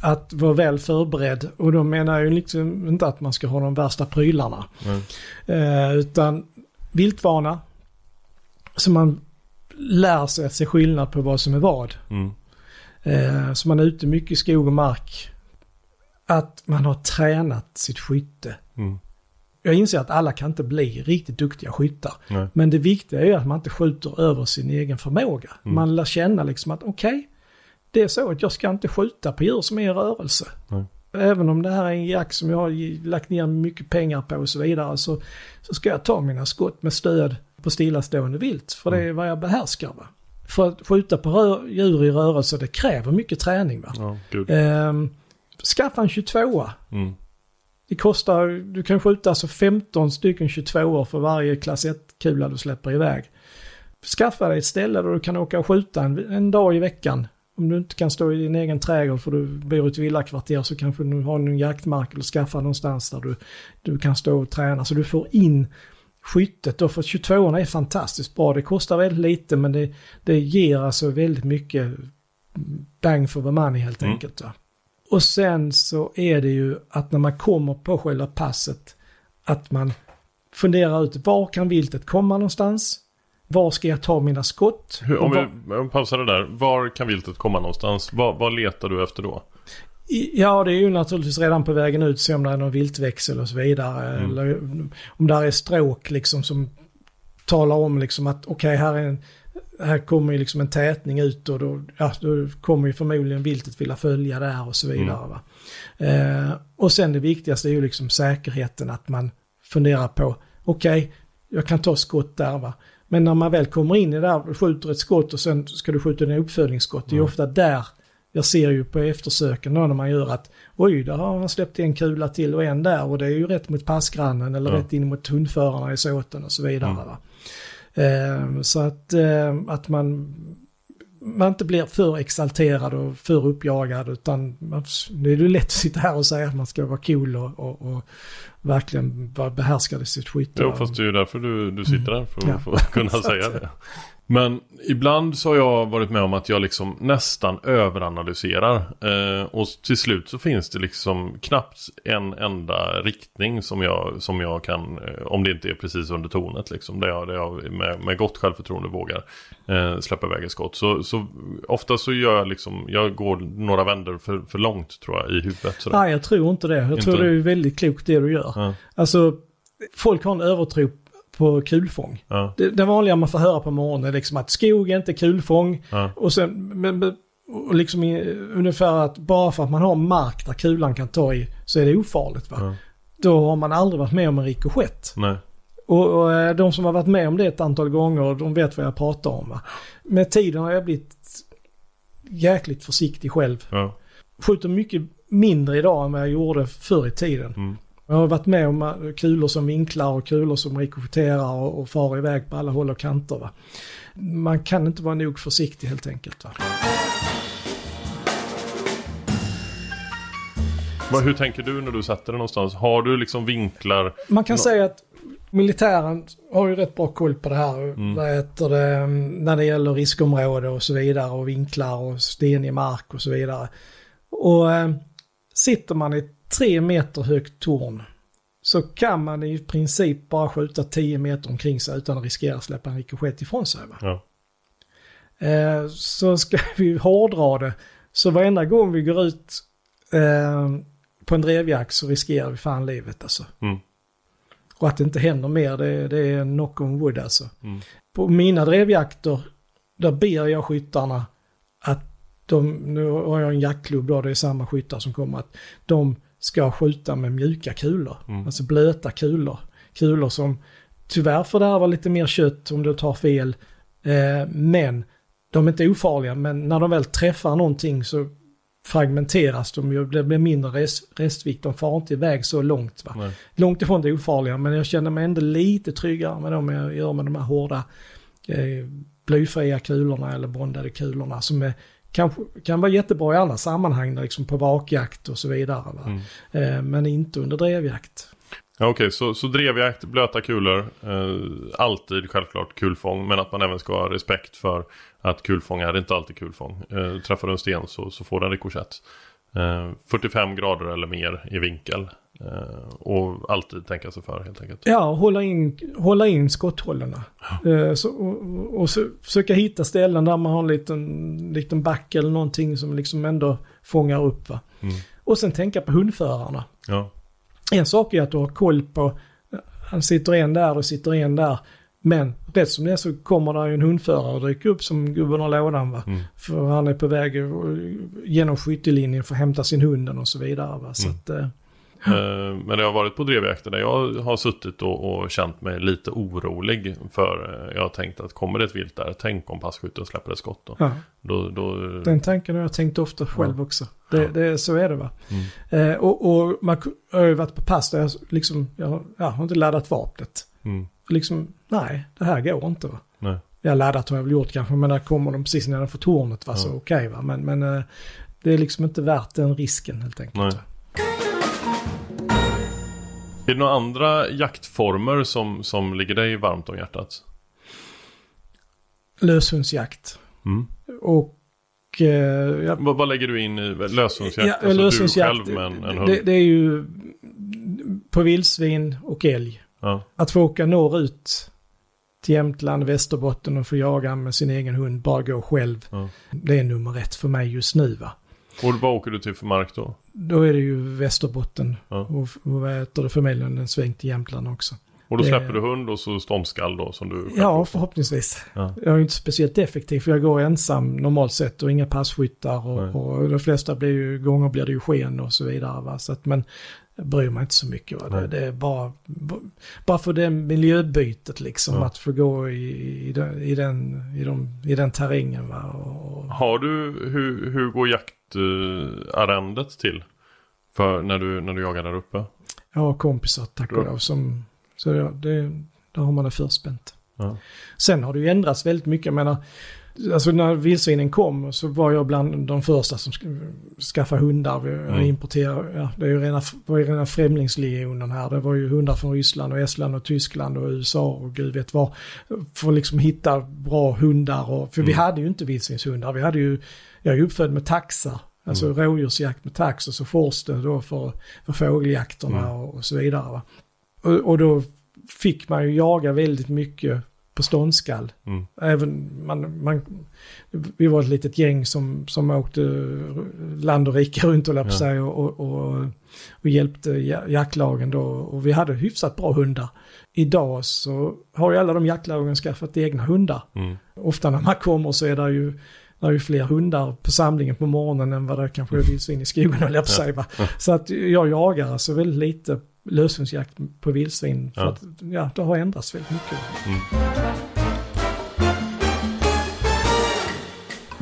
S3: att vara väl förberedd. Och då menar jag ju liksom inte att man ska ha de värsta prylarna. Mm. Eh, utan viltvana. Så man lär sig att se skillnad på vad som är vad. Mm. Eh, så man är ute mycket i skog och mark. Att man har tränat sitt skytte. Mm. Jag inser att alla kan inte bli riktigt duktiga skyttar. Nej. Men det viktiga är att man inte skjuter över sin egen förmåga. Mm. Man lär känna liksom att okej, okay, det är så att jag ska inte skjuta på djur som är i rörelse. Nej. Även om det här är en jakt som jag har lagt ner mycket pengar på och så vidare så, så ska jag ta mina skott med stöd på stillastående vilt. För det är mm. vad jag behärskar. Va? För att skjuta på djur i rörelse det kräver mycket träning. Va? Ja, eh, skaffa en 22 mm. Det kostar, du kan skjuta alltså 15 stycken 22 för varje klass 1-kula du släpper iväg. Skaffa dig ett ställe där du kan åka och skjuta en, en dag i veckan om du inte kan stå i din egen trädgård för du bor i ett villakvarter så kanske du har en jaktmark eller skaffa någonstans där du, du kan stå och träna. Så du får in skyttet då, för 22 är fantastiskt bra. Det kostar väldigt lite men det, det ger alltså väldigt mycket bang for the money helt mm. enkelt. Va? Och sen så är det ju att när man kommer på själva passet att man funderar ut var kan viltet komma någonstans? Var ska jag ta mina skott?
S1: Hur, om vi pausar det där. Var kan viltet komma någonstans? Vad, vad letar du efter då?
S3: Ja, det är ju naturligtvis redan på vägen ut, se om det är någon viltväxel och så vidare. Mm. Eller om det är stråk liksom som talar om liksom att okej, okay, här, är en, här kommer ju liksom en tätning ut och då, ja, då kommer ju förmodligen viltet vilja följa där och så vidare. Mm. Eh, och sen det viktigaste är ju liksom säkerheten, att man funderar på okej, okay, jag kan ta skott där va. Men när man väl kommer in i det här, skjuter ett skott och sen ska du skjuta en uppföljningsskott. Det är mm. ofta där jag ser ju på eftersöken då när man gör att oj, där har han släppt en kula till och en där och det är ju rätt mot passgrannen eller mm. rätt in mot hundförarna i såten och så vidare. Mm. Eh, så att, eh, att man, man inte blir för exalterad och för uppjagad utan man, det är ju lätt att sitta här och säga att man ska vara cool och, och, och verkligen behärskade sitt skytte.
S1: Jo, fast det är ju därför du, du sitter där, för att ja. <laughs> kunna säga det. Men ibland så har jag varit med om att jag liksom nästan överanalyserar. Eh, och till slut så finns det liksom knappt en enda riktning som jag, som jag kan, eh, om det inte är precis under tornet liksom. Där jag, där jag med, med gott självförtroende vågar eh, släppa iväg ett skott. Så, så ofta så gör jag liksom, jag går några vändor för, för långt tror jag i huvudet.
S3: Sådär. Nej, jag tror inte det. Jag inte. tror det är väldigt klokt det du gör. Ja. Alltså, folk har en övertro på kulfång. Ja. Det, det vanliga man får höra på morgonen är liksom att skog är inte kulfång. Ja. Och sen, men, och liksom i, ungefär att bara för att man har mark där kulan kan ta i så är det ofarligt va. Ja. Då har man aldrig varit med om en rikoschett. Och, och, eh, de som har varit med om det ett antal gånger, de vet vad jag pratar om va. Med tiden har jag blivit jäkligt försiktig själv. Ja. Skjuter mycket mindre idag än vad jag gjorde förr i tiden. Mm. Jag har varit med om äh, kulor som vinklar och kulor som rikoschetterar och, och far iväg på alla håll och kanter. Va? Man kan inte vara nog försiktig helt enkelt. Va?
S1: Men hur tänker du när du sätter det någonstans? Har du liksom vinklar?
S3: Man kan säga att militären har ju rätt bra koll på det här. Mm. Vad heter det, när det gäller riskområde och så vidare och vinklar och stenig mark och så vidare. Och äh, sitter man i tre meter högt torn så kan man i princip bara skjuta 10 meter omkring sig utan att riskera att släppa en rikoschett ifrån sig. Ja. Eh, så ska <laughs> vi hårdra det, så varenda gång vi går ut eh, på en drevjakt så riskerar vi fan livet alltså. Mm. Och att det inte händer mer, det, det är knock on wood alltså. Mm. På mina drevjakter, där ber jag skyttarna att de, nu har jag en jaktklubb då, det är samma skyttar som kommer, att de ska skjuta med mjuka kulor. Mm. Alltså blöta kulor. Kulor som tyvärr fördärvar lite mer kött om du tar fel. Eh, men de är inte ofarliga, men när de väl träffar någonting så fragmenteras de ju, det blir mindre rest, restvikt, de far inte iväg så långt. Va? Långt ifrån det ofarliga, men jag känner mig ändå lite tryggare med dem jag gör med de här hårda eh, blyfria kulorna eller bondade kulorna som är, kanske, kan vara jättebra i alla sammanhang, liksom på vakjakt och så vidare. Mm. Eh, men inte under drevjakt.
S1: Ja, Okej, okay, så, så drevjakt, blöta kulor, eh, alltid självklart kulfång, men att man även ska ha respekt för att kulfång är inte alltid kulfång. Eh, träffar du en sten så, så får den rikoschett. Eh, 45 grader eller mer i vinkel. Eh, och alltid tänka sig för helt enkelt.
S3: Ja, hålla in, hålla in skotthållarna. Ja. Eh, så, och, och så, försöka hitta ställen där man har en liten, liten back eller någonting som liksom ändå fångar upp. Va? Mm. Och sen tänka på hundförarna. Ja. En sak är att du har koll på, han sitter en där och sitter en där. Men rätt som det är så kommer det en hundförare och dyker upp som gubben har lådan va. Mm. För han är på väg genom skyttelinjen för att hämta sin hunden och så vidare va. Så mm. att, eh,
S1: men det har varit på drevjakter där jag har suttit och, och, känt mig lite orolig för eh, jag har tänkt att kommer det ett vilt där, tänk om passkytten släpper ett skott då. Ja. då, då...
S3: Den tanken har jag tänkt ofta själv ja. också. Det, det, så är det va. Mm. Eh, och, och man har ju varit på pass där jag liksom, jag, jag har inte laddat vapnet. Mm. Liksom, nej, det här går inte va. Nej. Jag laddat har jag väl gjort kanske, men där kommer de precis nedanför tornet va, ja. så okej okay, va. Men, men eh, det är liksom inte värt den risken helt enkelt. Nej.
S1: Är det några andra jaktformer som, som ligger dig varmt om hjärtat?
S3: Löshundsjakt. Mm. Och... Eh,
S1: ja, vad, vad, lägger du in i löshundsjakt? Ja, alltså
S3: löshundsjakt, du själv med en, hund? Det, det, är ju på vildsvin och älg. Ja. Att få åka norrut till Jämtland, Västerbotten och få jaga med sin egen hund, bara gå själv. Ja. Det är nummer ett för mig just nu va.
S1: Och vad åker du till för mark då?
S3: Då är det ju Västerbotten ja. och, och heter det, förmodligen en sväng till Jämtland också.
S1: Och då släpper det... du hund och så ståndskall då som du
S3: Ja, förhoppningsvis. Ja. Jag är inte speciellt effektiv för jag går ensam normalt sett och inga passkyttar och, och de flesta blir ju, gånger blir det ju sken och så vidare. Va? Så att, men jag bryr mig inte så mycket. Va? Det, det, är bara, bara för det miljöbytet liksom, ja. att få gå i, i, den, i, den, i, de, i den terrängen. Va? Och,
S1: Har du, hur, hur går jaktarrendet till? För när du, när du jagar där uppe?
S3: Har kompisar tack och lov som, så det, det, där har man det förspänt. Ja. Sen har det ju ändrats väldigt mycket, jag menar, Alltså när vildsvinen kom så var jag bland de första som skaffade hundar. Vi mm. importerade, ja, det är ju rena, var ju rena främlingslegionen här. Det var ju hundar från Ryssland och Estland och Tyskland och USA och gud vet vad. För att liksom hitta bra hundar och, för mm. vi hade ju inte vildsvinshundar. Vi hade ju, jag är uppfödd med taxar. Alltså mm. rådjursjakt med tax och så forste då för, för fågeljakterna mm. och, och, så vidare. Och, och då fick man ju jaga väldigt mycket på ståndskall. Mm. Även man, man, vi var ett litet gäng som, som åkte land och rike runt och, ja. sig och, och, och, hjälpte jaktlagen då. Och vi hade hyfsat bra hundar. Idag så har ju alla de jaktlagen skaffat egna hundar. Mm. Ofta när man kommer så är det ju det är ju fler hundar på samlingen på morgonen än vad det kanske är vildsvin i skogen och sig. Ja. Så att jag jagar alltså väldigt lite löshundsjakt på vildsvin. För ja. att ja, det har ändrats väldigt mycket. Mm.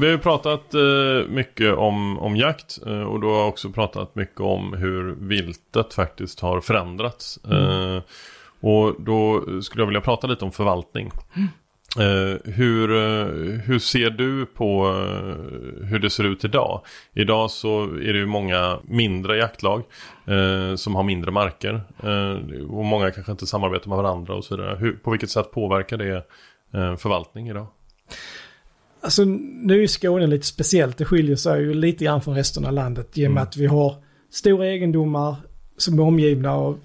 S1: Vi har ju pratat eh, mycket om, om jakt eh, och du har också pratat mycket om hur viltet faktiskt har förändrats. Mm. Eh, och då skulle jag vilja prata lite om förvaltning. Mm. Uh, hur, uh, hur ser du på uh, hur det ser ut idag? Idag så är det ju många mindre jaktlag som har mindre marker. och många kanske inte samarbetar med varandra och så vidare. Hur, på vilket sätt påverkar det förvaltning idag?
S3: Alltså nu är Skåne lite speciellt. Det skiljer sig ju lite grann från resten av landet. I och med mm. att vi har stora egendomar som är omgivna av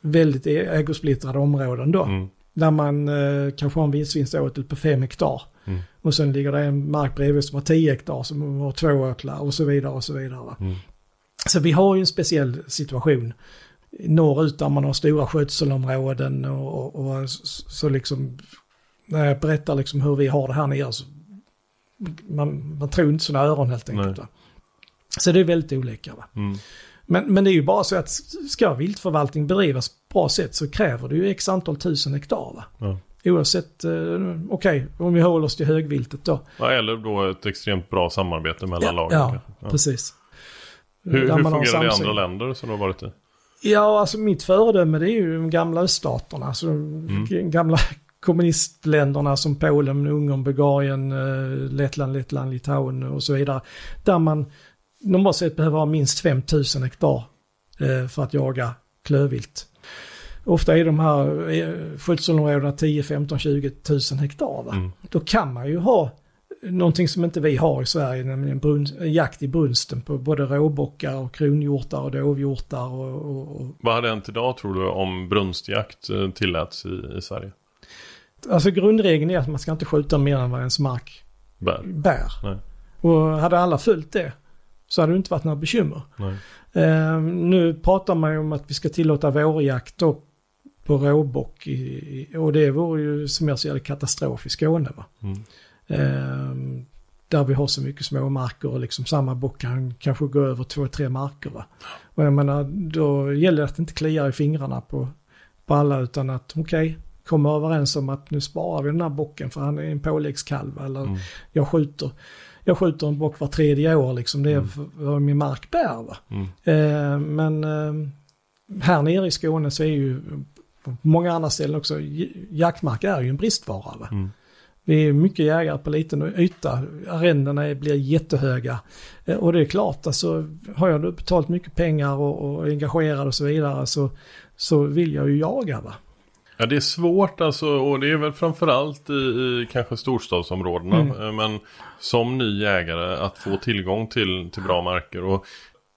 S3: väldigt ägosplittrade områden då. Mm. Där man eh, kanske har en vildsvinsåtel på fem hektar. Mm. Och sen ligger det en mark bredvid som har tio hektar som har två åtlar och så vidare och så vidare. Mm. Så vi har ju en speciell situation norrut där man har stora skötselområden och, och, och så, liksom när jag berättar liksom hur vi har det här nere så man, man tror inte sina öron helt enkelt. Så det är väldigt olika. Va?
S1: Mm.
S3: Men, men det är ju bara så att ska viltförvaltning bedrivas på bra sätt så kräver det ju x antal tusen hektar. Va?
S1: Ja.
S3: Oavsett, eh, okej, om vi håller oss till högviltet då.
S1: Ja, eller då ett extremt bra samarbete mellan
S3: Ja,
S1: lagen.
S3: ja.
S1: Ja.
S3: precis.
S1: Hur, hur fungerar det i andra länder som du har varit i?
S3: Ja, alltså mitt föredöme det är ju de gamla öststaterna. Alltså de
S1: Mm.
S3: gamla kommunistländerna som Polen, Ungern, Bulgarien, eh, Lettland, Lettland, Litauen och så vidare. Där man normalt sett behöver ha minst 5000 hektar eh, för att jaga klövvilt. Ofta är de här eh, skötselområdena 10, 15, 20 tusen hektar.
S1: Mm.
S3: Då kan man ju ha någonting som inte vi har i Sverige, nämligen brun, jakt i brunsten på både råbockar och kronhjortar och dovhjortar och, och, och
S1: Vad hade hänt idag tror du om brunstjakt eh, tilläts i, i Sverige?
S3: Alltså grundregeln är att man ska inte skjuta mer än vad ens mark
S1: Bär?
S3: bär. Och hade alla följt det så hade det inte varit några bekymmer. Eh, nu pratar man ju om att vi ska tillåta vårjakt då på råbock. I, och det vore ju som jag ser det katastrof i Skåne. Va?
S1: Mm.
S3: Eh, där vi har så mycket små marker och liksom samma bock kan kanske gå över två, tre marker. Va? Och jag menar, då gäller det att inte kliar i fingrarna på, på alla utan att okej, komma överens om att nu sparar vi den här bocken för han är en påläggskalv eller
S1: Mm.
S3: jag skjuter jag skjuter en bock var tredje år liksom. Det är
S1: Mm.
S3: vad min mark bär.
S1: Mm.
S3: Eh, men eh, här nere i Skåne så är ju på många andra ställen också, jaktmark är ju en bristvara va.
S1: Mm.
S3: Vi är mycket jägare på liten yta. Arrendena blir jättehöga. Eh, Och det är klart, alltså, har jag då betalat mycket pengar och, och engagerad och så vidare så, så vill jag ju jaga. Va?
S1: Ja det är svårt alltså och det är väl framförallt i, i kanske storstadsområdena.
S3: Mm.
S1: eh, Men som ny jägare att få tillgång till, till bra marker. Och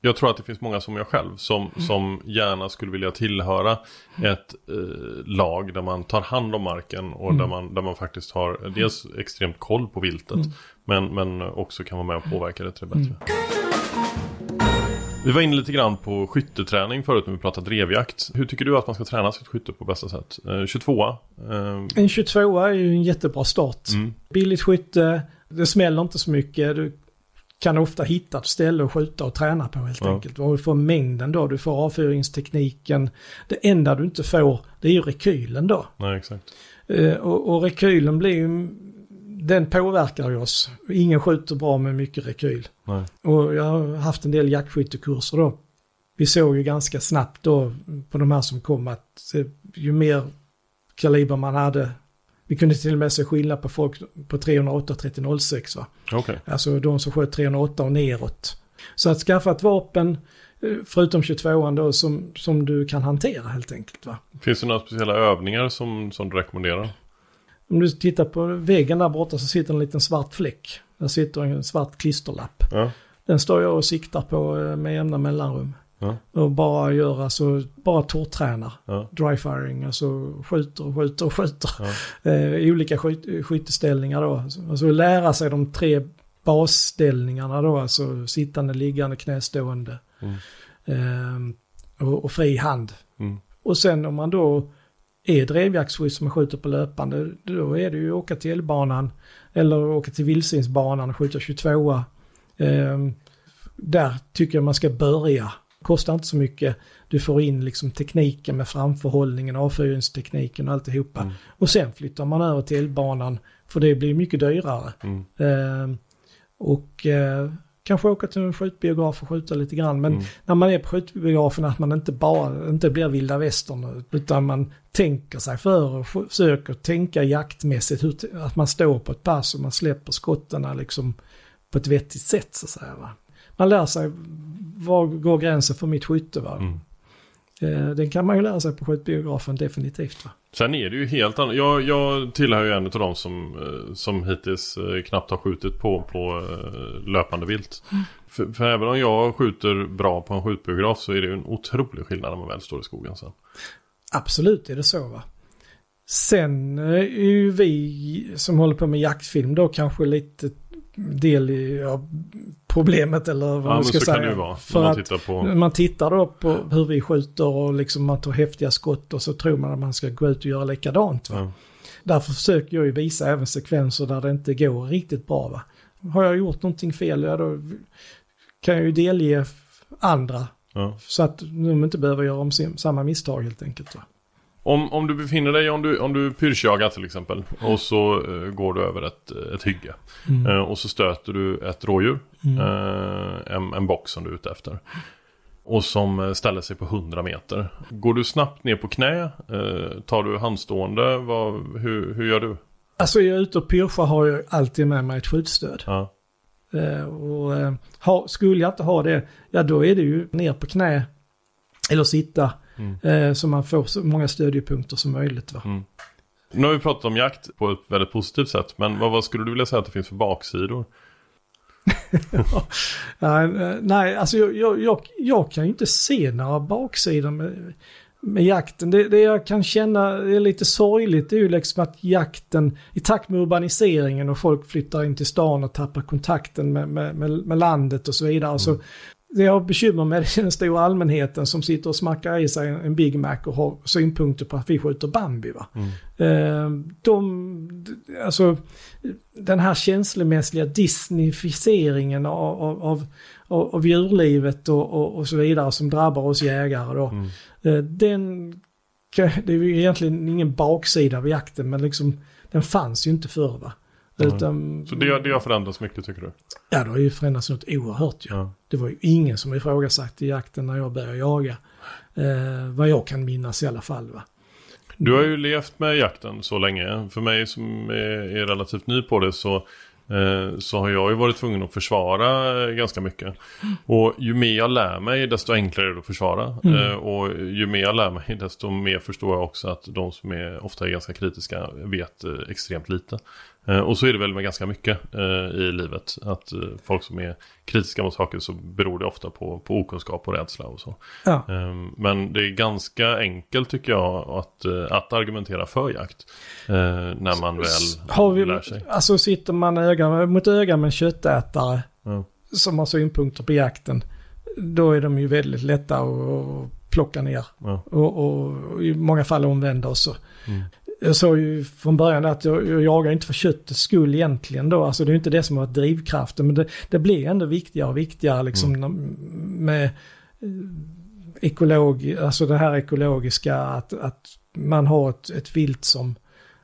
S1: jag tror att det finns många som jag själv som,
S3: Mm.
S1: som gärna skulle vilja tillhöra ett eh, lag där man tar hand om marken och
S3: Mm.
S1: där, man, där man faktiskt har dels extremt koll på viltet men, men också kan vara med och påverka det till det bättre. Vi var inne lite grann på skytteträning förut när vi pratade drevjakt. Hur tycker du att man ska träna sitt skytte på bästa sätt? Eh, 22 eh,
S3: En 22 är ju en jättebra start.
S1: Mm.
S3: Billigt skytte, det smäller inte så mycket. Du kan ofta hitta ett ställe att skjuta och träna på helt
S1: Ja.
S3: enkelt. Och du får mängden då, du får avfyrningstekniken. Det enda du inte får, det är ju rekylen då.
S1: Nej, exakt.
S3: Eh, och, och rekylen blir ju, den påverkar ju oss. Ingen skjuter bra med mycket rekyl.
S1: Nej.
S3: Och jag har haft en del jaktskyttekurser då. Vi såg ju ganska snabbt då på de här som kom att ju mer kaliber man hade, vi kunde till och med se skillnad på folk på 308 och 3006 va.
S1: Okej.
S3: Alltså de som sköt 308 och neråt. Så att skaffa ett vapen, eh, förutom 22an då, som, som du kan hantera helt enkelt va.
S1: Finns det några speciella övningar som, som du rekommenderar?
S3: Om du tittar på väggen där borta så sitter en liten svart fläck. Där sitter en svart klisterlapp.
S1: Ja.
S3: Den står jag och siktar på eh, med jämna mellanrum.
S1: Ja.
S3: Och bara gör alltså, bara torrtränar.
S1: Ja.
S3: Dry firing, alltså skjuter och skjuter och skjuter.
S1: Ja. <laughs>
S3: Eh, olika skyt, skytteställningar då. Alltså lära sig de tre basställningarna då, alltså sittande, liggande, knästående.
S1: Mm.
S3: Ehm, och, och fri hand.
S1: Mm.
S3: Och sen om man då är drevjaktsskytt som man skjuter på löpande, då är det ju att åka till elbanan eller åka till vildsvinsbanan och skjuta 22 ehm, Där tycker jag man ska börja. Kostar inte så mycket. Du får in liksom tekniken med framförhållningen, avfyrningstekniken och alltihopa.
S1: Mm.
S3: Och sen flyttar man över till elbanan för det blir mycket dyrare.
S1: Mm.
S3: Ehm, och eh, kanske åka till en skjutbiograf och skjuta lite grann. Men
S1: Mm.
S3: när man är på skjutbiografen att man inte bara, inte blir vilda västern utan man tänker sig för och försöker tänka jaktmässigt. Hur, att man står på ett pass och man släpper skotten liksom på ett vettigt sätt så att säga. Va? Man lär sig var går gränsen för mitt skytte. Va?
S1: Mm.
S3: Eh, den kan man ju lära sig på skjutbiografen definitivt. Va?
S1: Sen är det ju helt annat. Jag, jag tillhör ju en av de som, eh, som hittills eh, knappt har skjutit på, på eh, löpande vilt. För, för även om jag skjuter bra på en skjutbiograf så är det ju en otrolig skillnad när man väl står i skogen sen.
S3: Absolut är det så va. Sen är ju vi som håller på med jaktfilm då kanske lite del ja, problemet eller vad
S1: Ja
S3: man ska säga.
S1: vara.
S3: För
S1: man tittar på...
S3: man tittar då på hur vi skjuter och liksom man tar häftiga skott och så tror man att man ska gå ut och göra likadant. Va?
S1: Ja.
S3: Därför försöker jag ju visa även sekvenser där det inte går riktigt bra. Va? har jag gjort någonting fel, ja då kan jag ju delge andra.
S1: Ja.
S3: Så att de inte behöver göra om samma misstag helt enkelt. Va?
S1: Om, om du befinner dig, om du, om du pyrschjagar till exempel och så eh, går du över ett, ett hygge.
S3: Mm.
S1: Eh, och så stöter du ett rådjur,
S3: Mm.
S1: eh, en, en bock som du är ute efter. Och som eh, ställer sig på 100 meter. Går du snabbt ner på knä? Eh, tar du handstående? Vad, hur, hur gör du?
S3: Alltså jag är ute och pyrschar har jag alltid med mig ett skjutstöd.
S1: Ja.
S3: Eh, och ha, skulle jag inte ha det, ja då är det ju ner på knä eller sitta.
S1: Mm.
S3: Eh, så man får så många stödjepunkter som möjligt. Va?
S1: Mm. Nu har vi pratat om jakt på ett väldigt positivt sätt. Men vad, vad skulle du vilja säga att det finns för baksidor? <laughs>
S3: Nej, eh, nej, alltså jag, jag, jag, jag kan ju inte se några baksidor med, med jakten. Det, det jag kan känna är lite sorgligt det är ju liksom att jakten i takt med urbaniseringen och folk flyttar in till stan och tappar kontakten med, med, med, med landet och så vidare. Så det jag har bekymmer med är den stora allmänheten som sitter och smackar i sig en Big Mac och har synpunkter på att vi skjuter Bambi. Va?
S1: Mm.
S3: Eh, de, alltså den här känslomässiga disneyficeringen av, av, av, av, av djurlivet och, och, och så vidare som drabbar oss jägare då.
S1: Mm.
S3: Eh, den, det är ju egentligen ingen baksida av jakten men liksom den fanns ju inte förr va.
S1: Mm.
S3: Utan,
S1: Så det, det har förändrats mycket tycker du?
S3: Ja, det har ju förändrats något oerhört ju.
S1: Ja.
S3: Det var ju ingen som ifrågasatte jakten när jag började jaga. Eh, vad jag kan minnas i alla fall va.
S1: Du har ju levt med jakten så länge. För mig som är, är relativt ny på det så, eh, så har jag ju varit tvungen att försvara eh, ganska mycket. Och ju mer jag lär mig desto enklare är det att försvara.
S3: Mm.
S1: Eh, och ju mer jag lär mig desto mer förstår jag också att de som är, ofta är ganska kritiska vet eh, extremt lite. Eh, och så är det väl med ganska mycket eh, i livet. Att eh, folk som är kritiska mot saker så beror det ofta på, på okunskap och rädsla och så.
S3: Ja.
S1: Ehm, Men det är ganska enkelt tycker jag att, att argumentera för jakt. När man väl
S3: Har vi,
S1: lär sig.
S3: alltså sitter man öga mot öga med en köttätare
S1: Ja.
S3: som har synpunkter på jakten. Då är de ju väldigt lätta att plocka ner.
S1: Ja.
S3: Och, och i många fall omvända också.
S1: Mm.
S3: Jag sa ju från början att jag, jag jagar inte för köttets skull egentligen då. Alltså det är ju inte det som har varit drivkraften. Men det, det blir ändå viktigare och viktigare liksom
S1: Mm.
S3: med eh, ekolog, alltså det här ekologiska att, att man har ett, ett vilt som,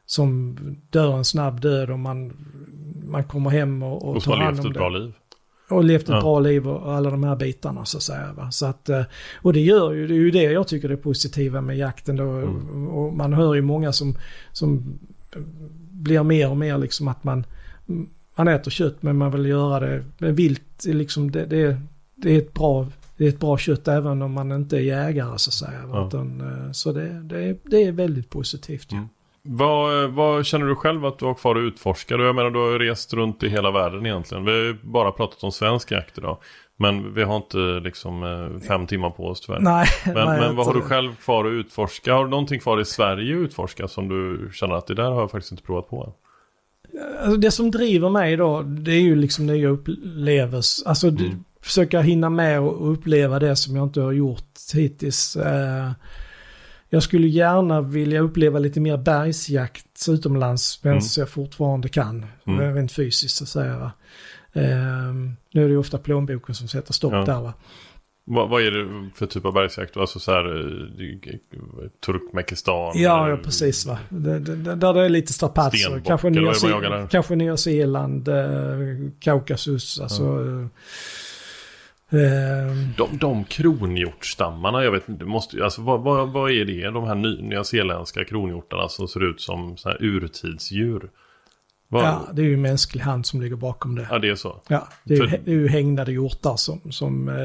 S3: som dör en snabb död och man, man kommer hem och, och
S1: Och
S3: tar
S1: har
S3: hand
S1: levt
S3: om
S1: ett
S3: det
S1: bra liv.
S3: Och levt ett
S1: Ja.
S3: bra liv och alla de här bitarna så att säga. Va? Så att, eh, och det gör ju, det är ju det jag tycker är positiva med jakten då.
S1: Mm.
S3: Och man hör ju många som, som blir mer och mer liksom att man, man äter kött men man vill göra det med vilt. Liksom det, det, det, är ett bra, det är ett bra kött även om man inte är jägare så att säga. Va?
S1: Ja.
S3: Utan, eh, så det, det, är, det är väldigt positivt. ju.
S1: Mm. Vad, vad känner du själv att du har kvar att utforska? Jag menar du har ju rest runt i hela världen egentligen. Vi har ju bara pratat om svensk jakt idag. Men vi har inte liksom eh, fem timmar på oss tyvärr.
S3: Nej,
S1: Men,
S3: nej,
S1: men vad har du själv kvar att utforska? Har du någonting kvar i Sverige att utforska som du känner att det där har jag faktiskt inte provat på?
S3: Alltså det som driver mig då, det är ju liksom jag upplever. Alltså
S1: Mm.
S3: försöka hinna med och uppleva det som jag inte har gjort hittills. Eh, jag skulle gärna vilja uppleva lite mer bergsjakt utomlands medan
S1: Mm.
S3: jag fortfarande kan.
S1: Mm.
S3: Rent fysiskt så att säga. Eh, nu är det ju ofta plånboken som sätter stopp
S1: Ja.
S3: där va.
S1: Vad, vad är det för typ av bergsjakt? Alltså så här eh, Turkmenistan?
S3: Ja, ja
S1: eh,
S3: precis va. Det, det, där det är lite strapatser. Kanske Nya, kanske Nya Zeeland, eh, Kaukasus, alltså. eh, eh,
S1: De, de kronhjortsstammarna, jag vet inte, måste, ju- alltså, vad, vad, vad är det? De här ny, nyzeeländska kronhjortarna som ser ut som så här urtidsdjur. Vad,
S3: Ja,
S1: ja.
S3: det är ju mänsklig hand som ligger bakom det.
S1: det är så.
S3: Ja, det är ju,
S1: För-
S3: det är ju hägnade hjortar som, som eh,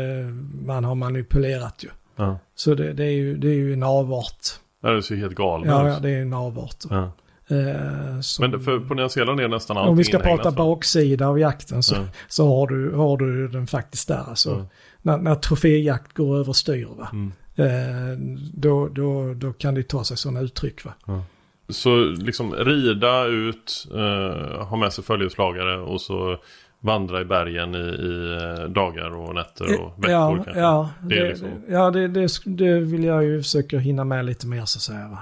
S3: man har manipulerat ju.
S1: Ja.
S3: Så det, det, är ju, det är ju en avart.
S1: Ja, Det ser ju helt galet
S3: Ja,
S1: ut.
S3: ja, det är en avart.
S1: Ja.
S3: Eh, som,
S1: Men för, på Nya Zeeland är nästan allting
S3: om vi ska prata
S1: va?
S3: baksida av jakten så,
S1: Ja.
S3: så har, du, har du den faktiskt där. Alltså,
S1: Ja.
S3: när, när troféjakt går överstyr, va?
S1: Mm.
S3: Eh, då, då, då kan det ta sig sådana uttryck. Va?
S1: Så liksom rida ut, eh, ha med sig följeslagare och så vandra i bergen i, i eh, dagar och nätter och veckor
S3: ja,
S1: kanske.
S3: Ja,
S1: det,
S3: det,
S1: liksom...
S3: ja det, det, det, vill jag ju försöka hinna med lite mer så att säga.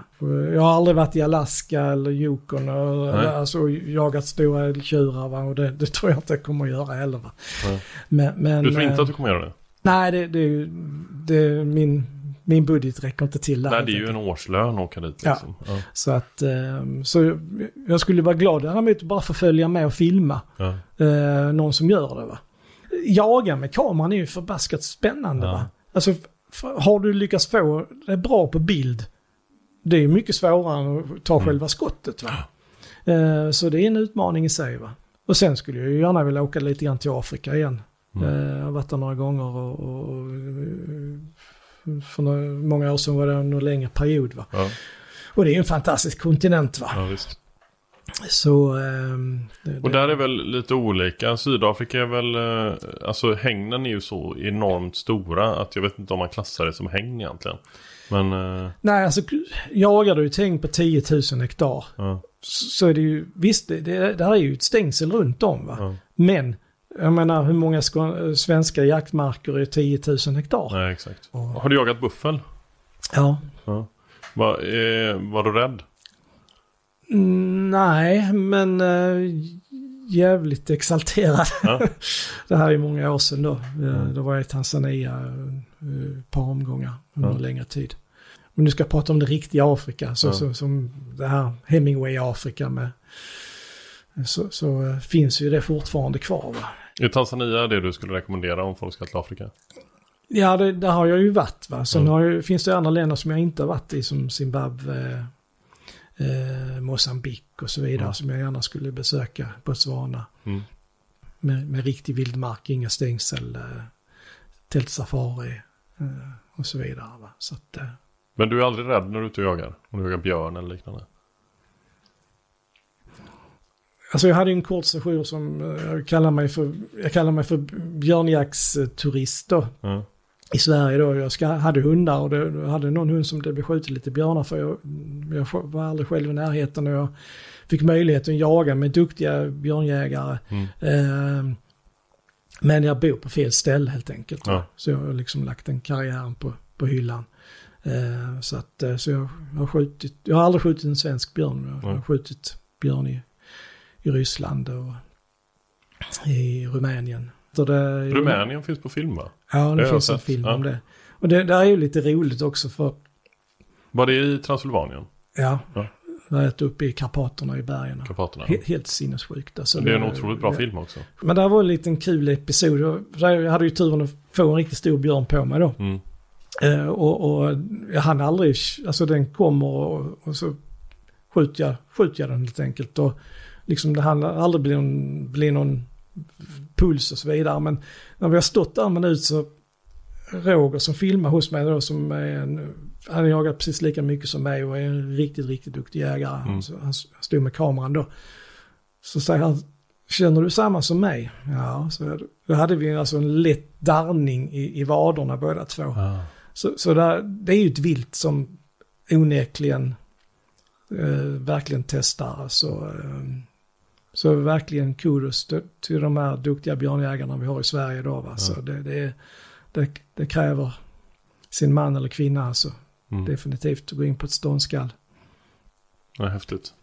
S3: Jag har aldrig varit i Alaska eller Yukon och alltså, jagat stora älgtjurar va? och det, det, tror jag inte jag kommer att göra heller.
S1: Men, men, du tror inte att du kommer att göra det?
S3: Nej, det, det, det, min, min budget räcker inte till där.
S1: Nej, det är ju en årslön att åka dit. Liksom.
S3: Ja. ja. Så att, ehm, så jag skulle vara glad däremot bara få följa med och filma. Ja. Eh, någon som gör det va. Jaga med kameran är ju förbaskat spännande ja. va. Alltså, har du lyckats få det bra på bild, det är mycket svårare än att ta mm. själva skottet va. Eh, så det är en utmaning i sig va. Och sen skulle jag ju gärna vilja åka lite grann till Afrika igen. Mm. Eh, jag har varit där några gånger och, och, och för många år sedan var det en längre period. Va? Ja. Och det är ju en fantastisk kontinent va.
S1: Ja,
S3: Så... Um,
S1: det, och där är väl lite olika. Sydafrika är väl, uh, alltså hängnen är ju så enormt stora att jag vet inte om man klassar det som hägn egentligen. Men... Uh...
S3: Nej, alltså jagar du ett hägn på 10 000 hektar. Ja. Så är det ju, visst det, det, där är ju ett stängsel runt om va. Ja. Men jag menar hur många svenska jaktmarker är 10 000 hektar?
S1: Nej, exakt. Och... Har du jagat buffel?
S3: Ja.
S1: ja. Var, eh, var du rädd?
S3: Mm, nej, men äh, jävligt exalterad. Ja. <laughs> det här är många år sedan då. Mm. Då var jag i Tanzania eh, ett par omgångar under ja. längre tid. Om du ska prata om det riktiga Afrika, så, ja. så, som det här Hemingway-Afrika med så, så, finns ju det fortfarande kvar. Va?
S1: Är Tanzania det du skulle rekommendera om folk ska till Afrika?
S3: Ja, det, där har jag ju varit. Va? Sen mm. ju, finns det andra länder som jag inte har varit i som Zimbabwe, eh, Mosambik och så vidare mm. som jag gärna skulle besöka. Botswana. Mm. Med, med riktig vildmark, inga stängsel, eh, tältsafari eh, och så vidare. Va? Så att, eh.
S1: Men du är aldrig rädd när du är ute och jagar? Om du jagar björn eller liknande?
S3: Alltså jag hade en kort session som eh, jag kallar mig för, jag kallar mig för björnjaktsturist då. Mm. I Sverige då. Jag ska, hade hundar och det, hade någon hund som det blev skjutit lite björnar för. Jag, jag var aldrig själv i närheten och jag fick möjlighet att jaga med duktiga björnjägare. Mm. Eh, men jag bor på fel ställe helt enkelt. Ja. Så jag har liksom lagt den karriären på, på hyllan. Eh, så att, så jag, jag har skjutit, jag har aldrig skjutit en svensk björn. Jag har skjutit björn i i Ryssland och i Rumänien.
S1: Så det, Rumänien finns på film va?
S3: Ja, det, det finns en film ja. om det. Och det där är ju lite roligt också för...
S1: Var det i Transylvanien?
S3: Ja. ja. Rätt uppe i Karpaterna i bergen.
S1: Karpaterna.
S3: Helt, helt sinnessjukt.
S1: Alltså, det är en otroligt bra ja. film också.
S3: Men det var en liten kul episod. Jag hade ju turen att få en riktigt stor björn på mig då. Mm. Uh, och, och jag hann aldrig, alltså den kommer och, och så skjuter jag, skjuter jag den helt enkelt. Och liksom det hann aldrig bli någon, bli någon puls och så vidare. Men när vi har stått där en minut så Roger som filmar hos mig då som är en, han har jagat precis lika mycket som mig och är en riktigt, riktigt duktig jägare. Mm. Så han stod med kameran då. Så säger han, känner du samma som mig? Ja, så då hade vi alltså en lätt darrning i, i vaderna båda två. Ah. Så, så där, det är ju ett vilt som onekligen eh, verkligen testar. Alltså, eh, så verkligen kudos till de här duktiga björnjägarna vi har i Sverige idag. Va? Så det, det, det, det, kräver sin man eller kvinna alltså. Mm. Definitivt att gå in på ett ståndskall.
S1: Ja, häftigt.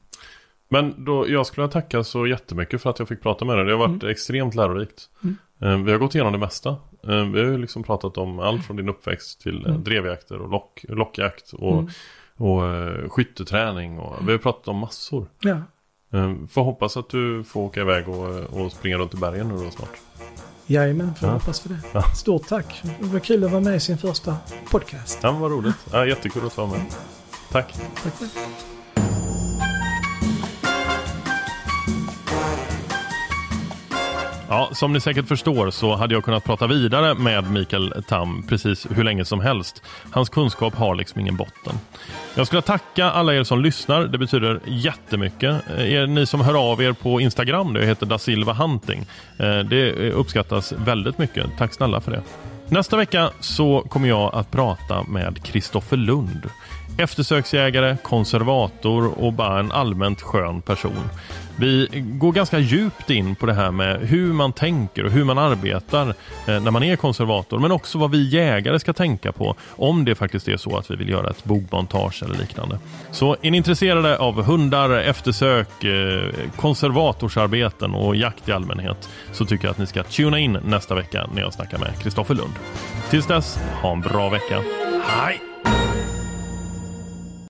S1: Men då, jag skulle vilja tacka så jättemycket för att jag fick prata med dig. Det har varit mm. extremt lärorikt. Mm. Eh, vi har gått igenom det mesta. Eh, vi har ju liksom pratat om allt från din uppväxt till eh, mm. drevjakter och lock, lockjakt och, mm. och skytteträning. Och, vi har pratat om massor.
S3: Ja.
S1: Ehm, får hoppas att du får åka iväg och, och springa runt i bergen nu då snart.
S3: Jajamän, får ja. hoppas för det. Ja. Stort tack. Det var kul att vara med i sin första podcast.
S1: Ja, vad roligt. Ja, jättekul att vara med. Tack.
S3: Tack, tack.
S1: Ja, som ni säkert förstår så hade jag kunnat prata vidare med Mikael Tam precis hur länge som helst. Hans kunskap har liksom ingen botten. Jag skulle tacka alla er som lyssnar. Det betyder jättemycket. Eh, er, ni som hör av er på Instagram, det heter da Silva Hunting. Eh, det eh, uppskattas väldigt mycket. Tack snälla för det. Nästa vecka så kommer jag att prata med Kristoffer Lund. eftersöksjägare, konservator och bara en allmänt skön person. Vi går ganska djupt in på det här med hur man tänker och hur man arbetar eh, när man är konservator, men också vad vi jägare ska tänka på om det faktiskt är så att vi vill göra ett bogmontage eller liknande. Så är ni intresserade av hundar, eftersök, eh, konservatorsarbeten och jakt i allmänhet så tycker jag att ni ska tuna in nästa vecka när jag snackar med Kristoffer Lund. Tills dess, ha en bra vecka. Hej!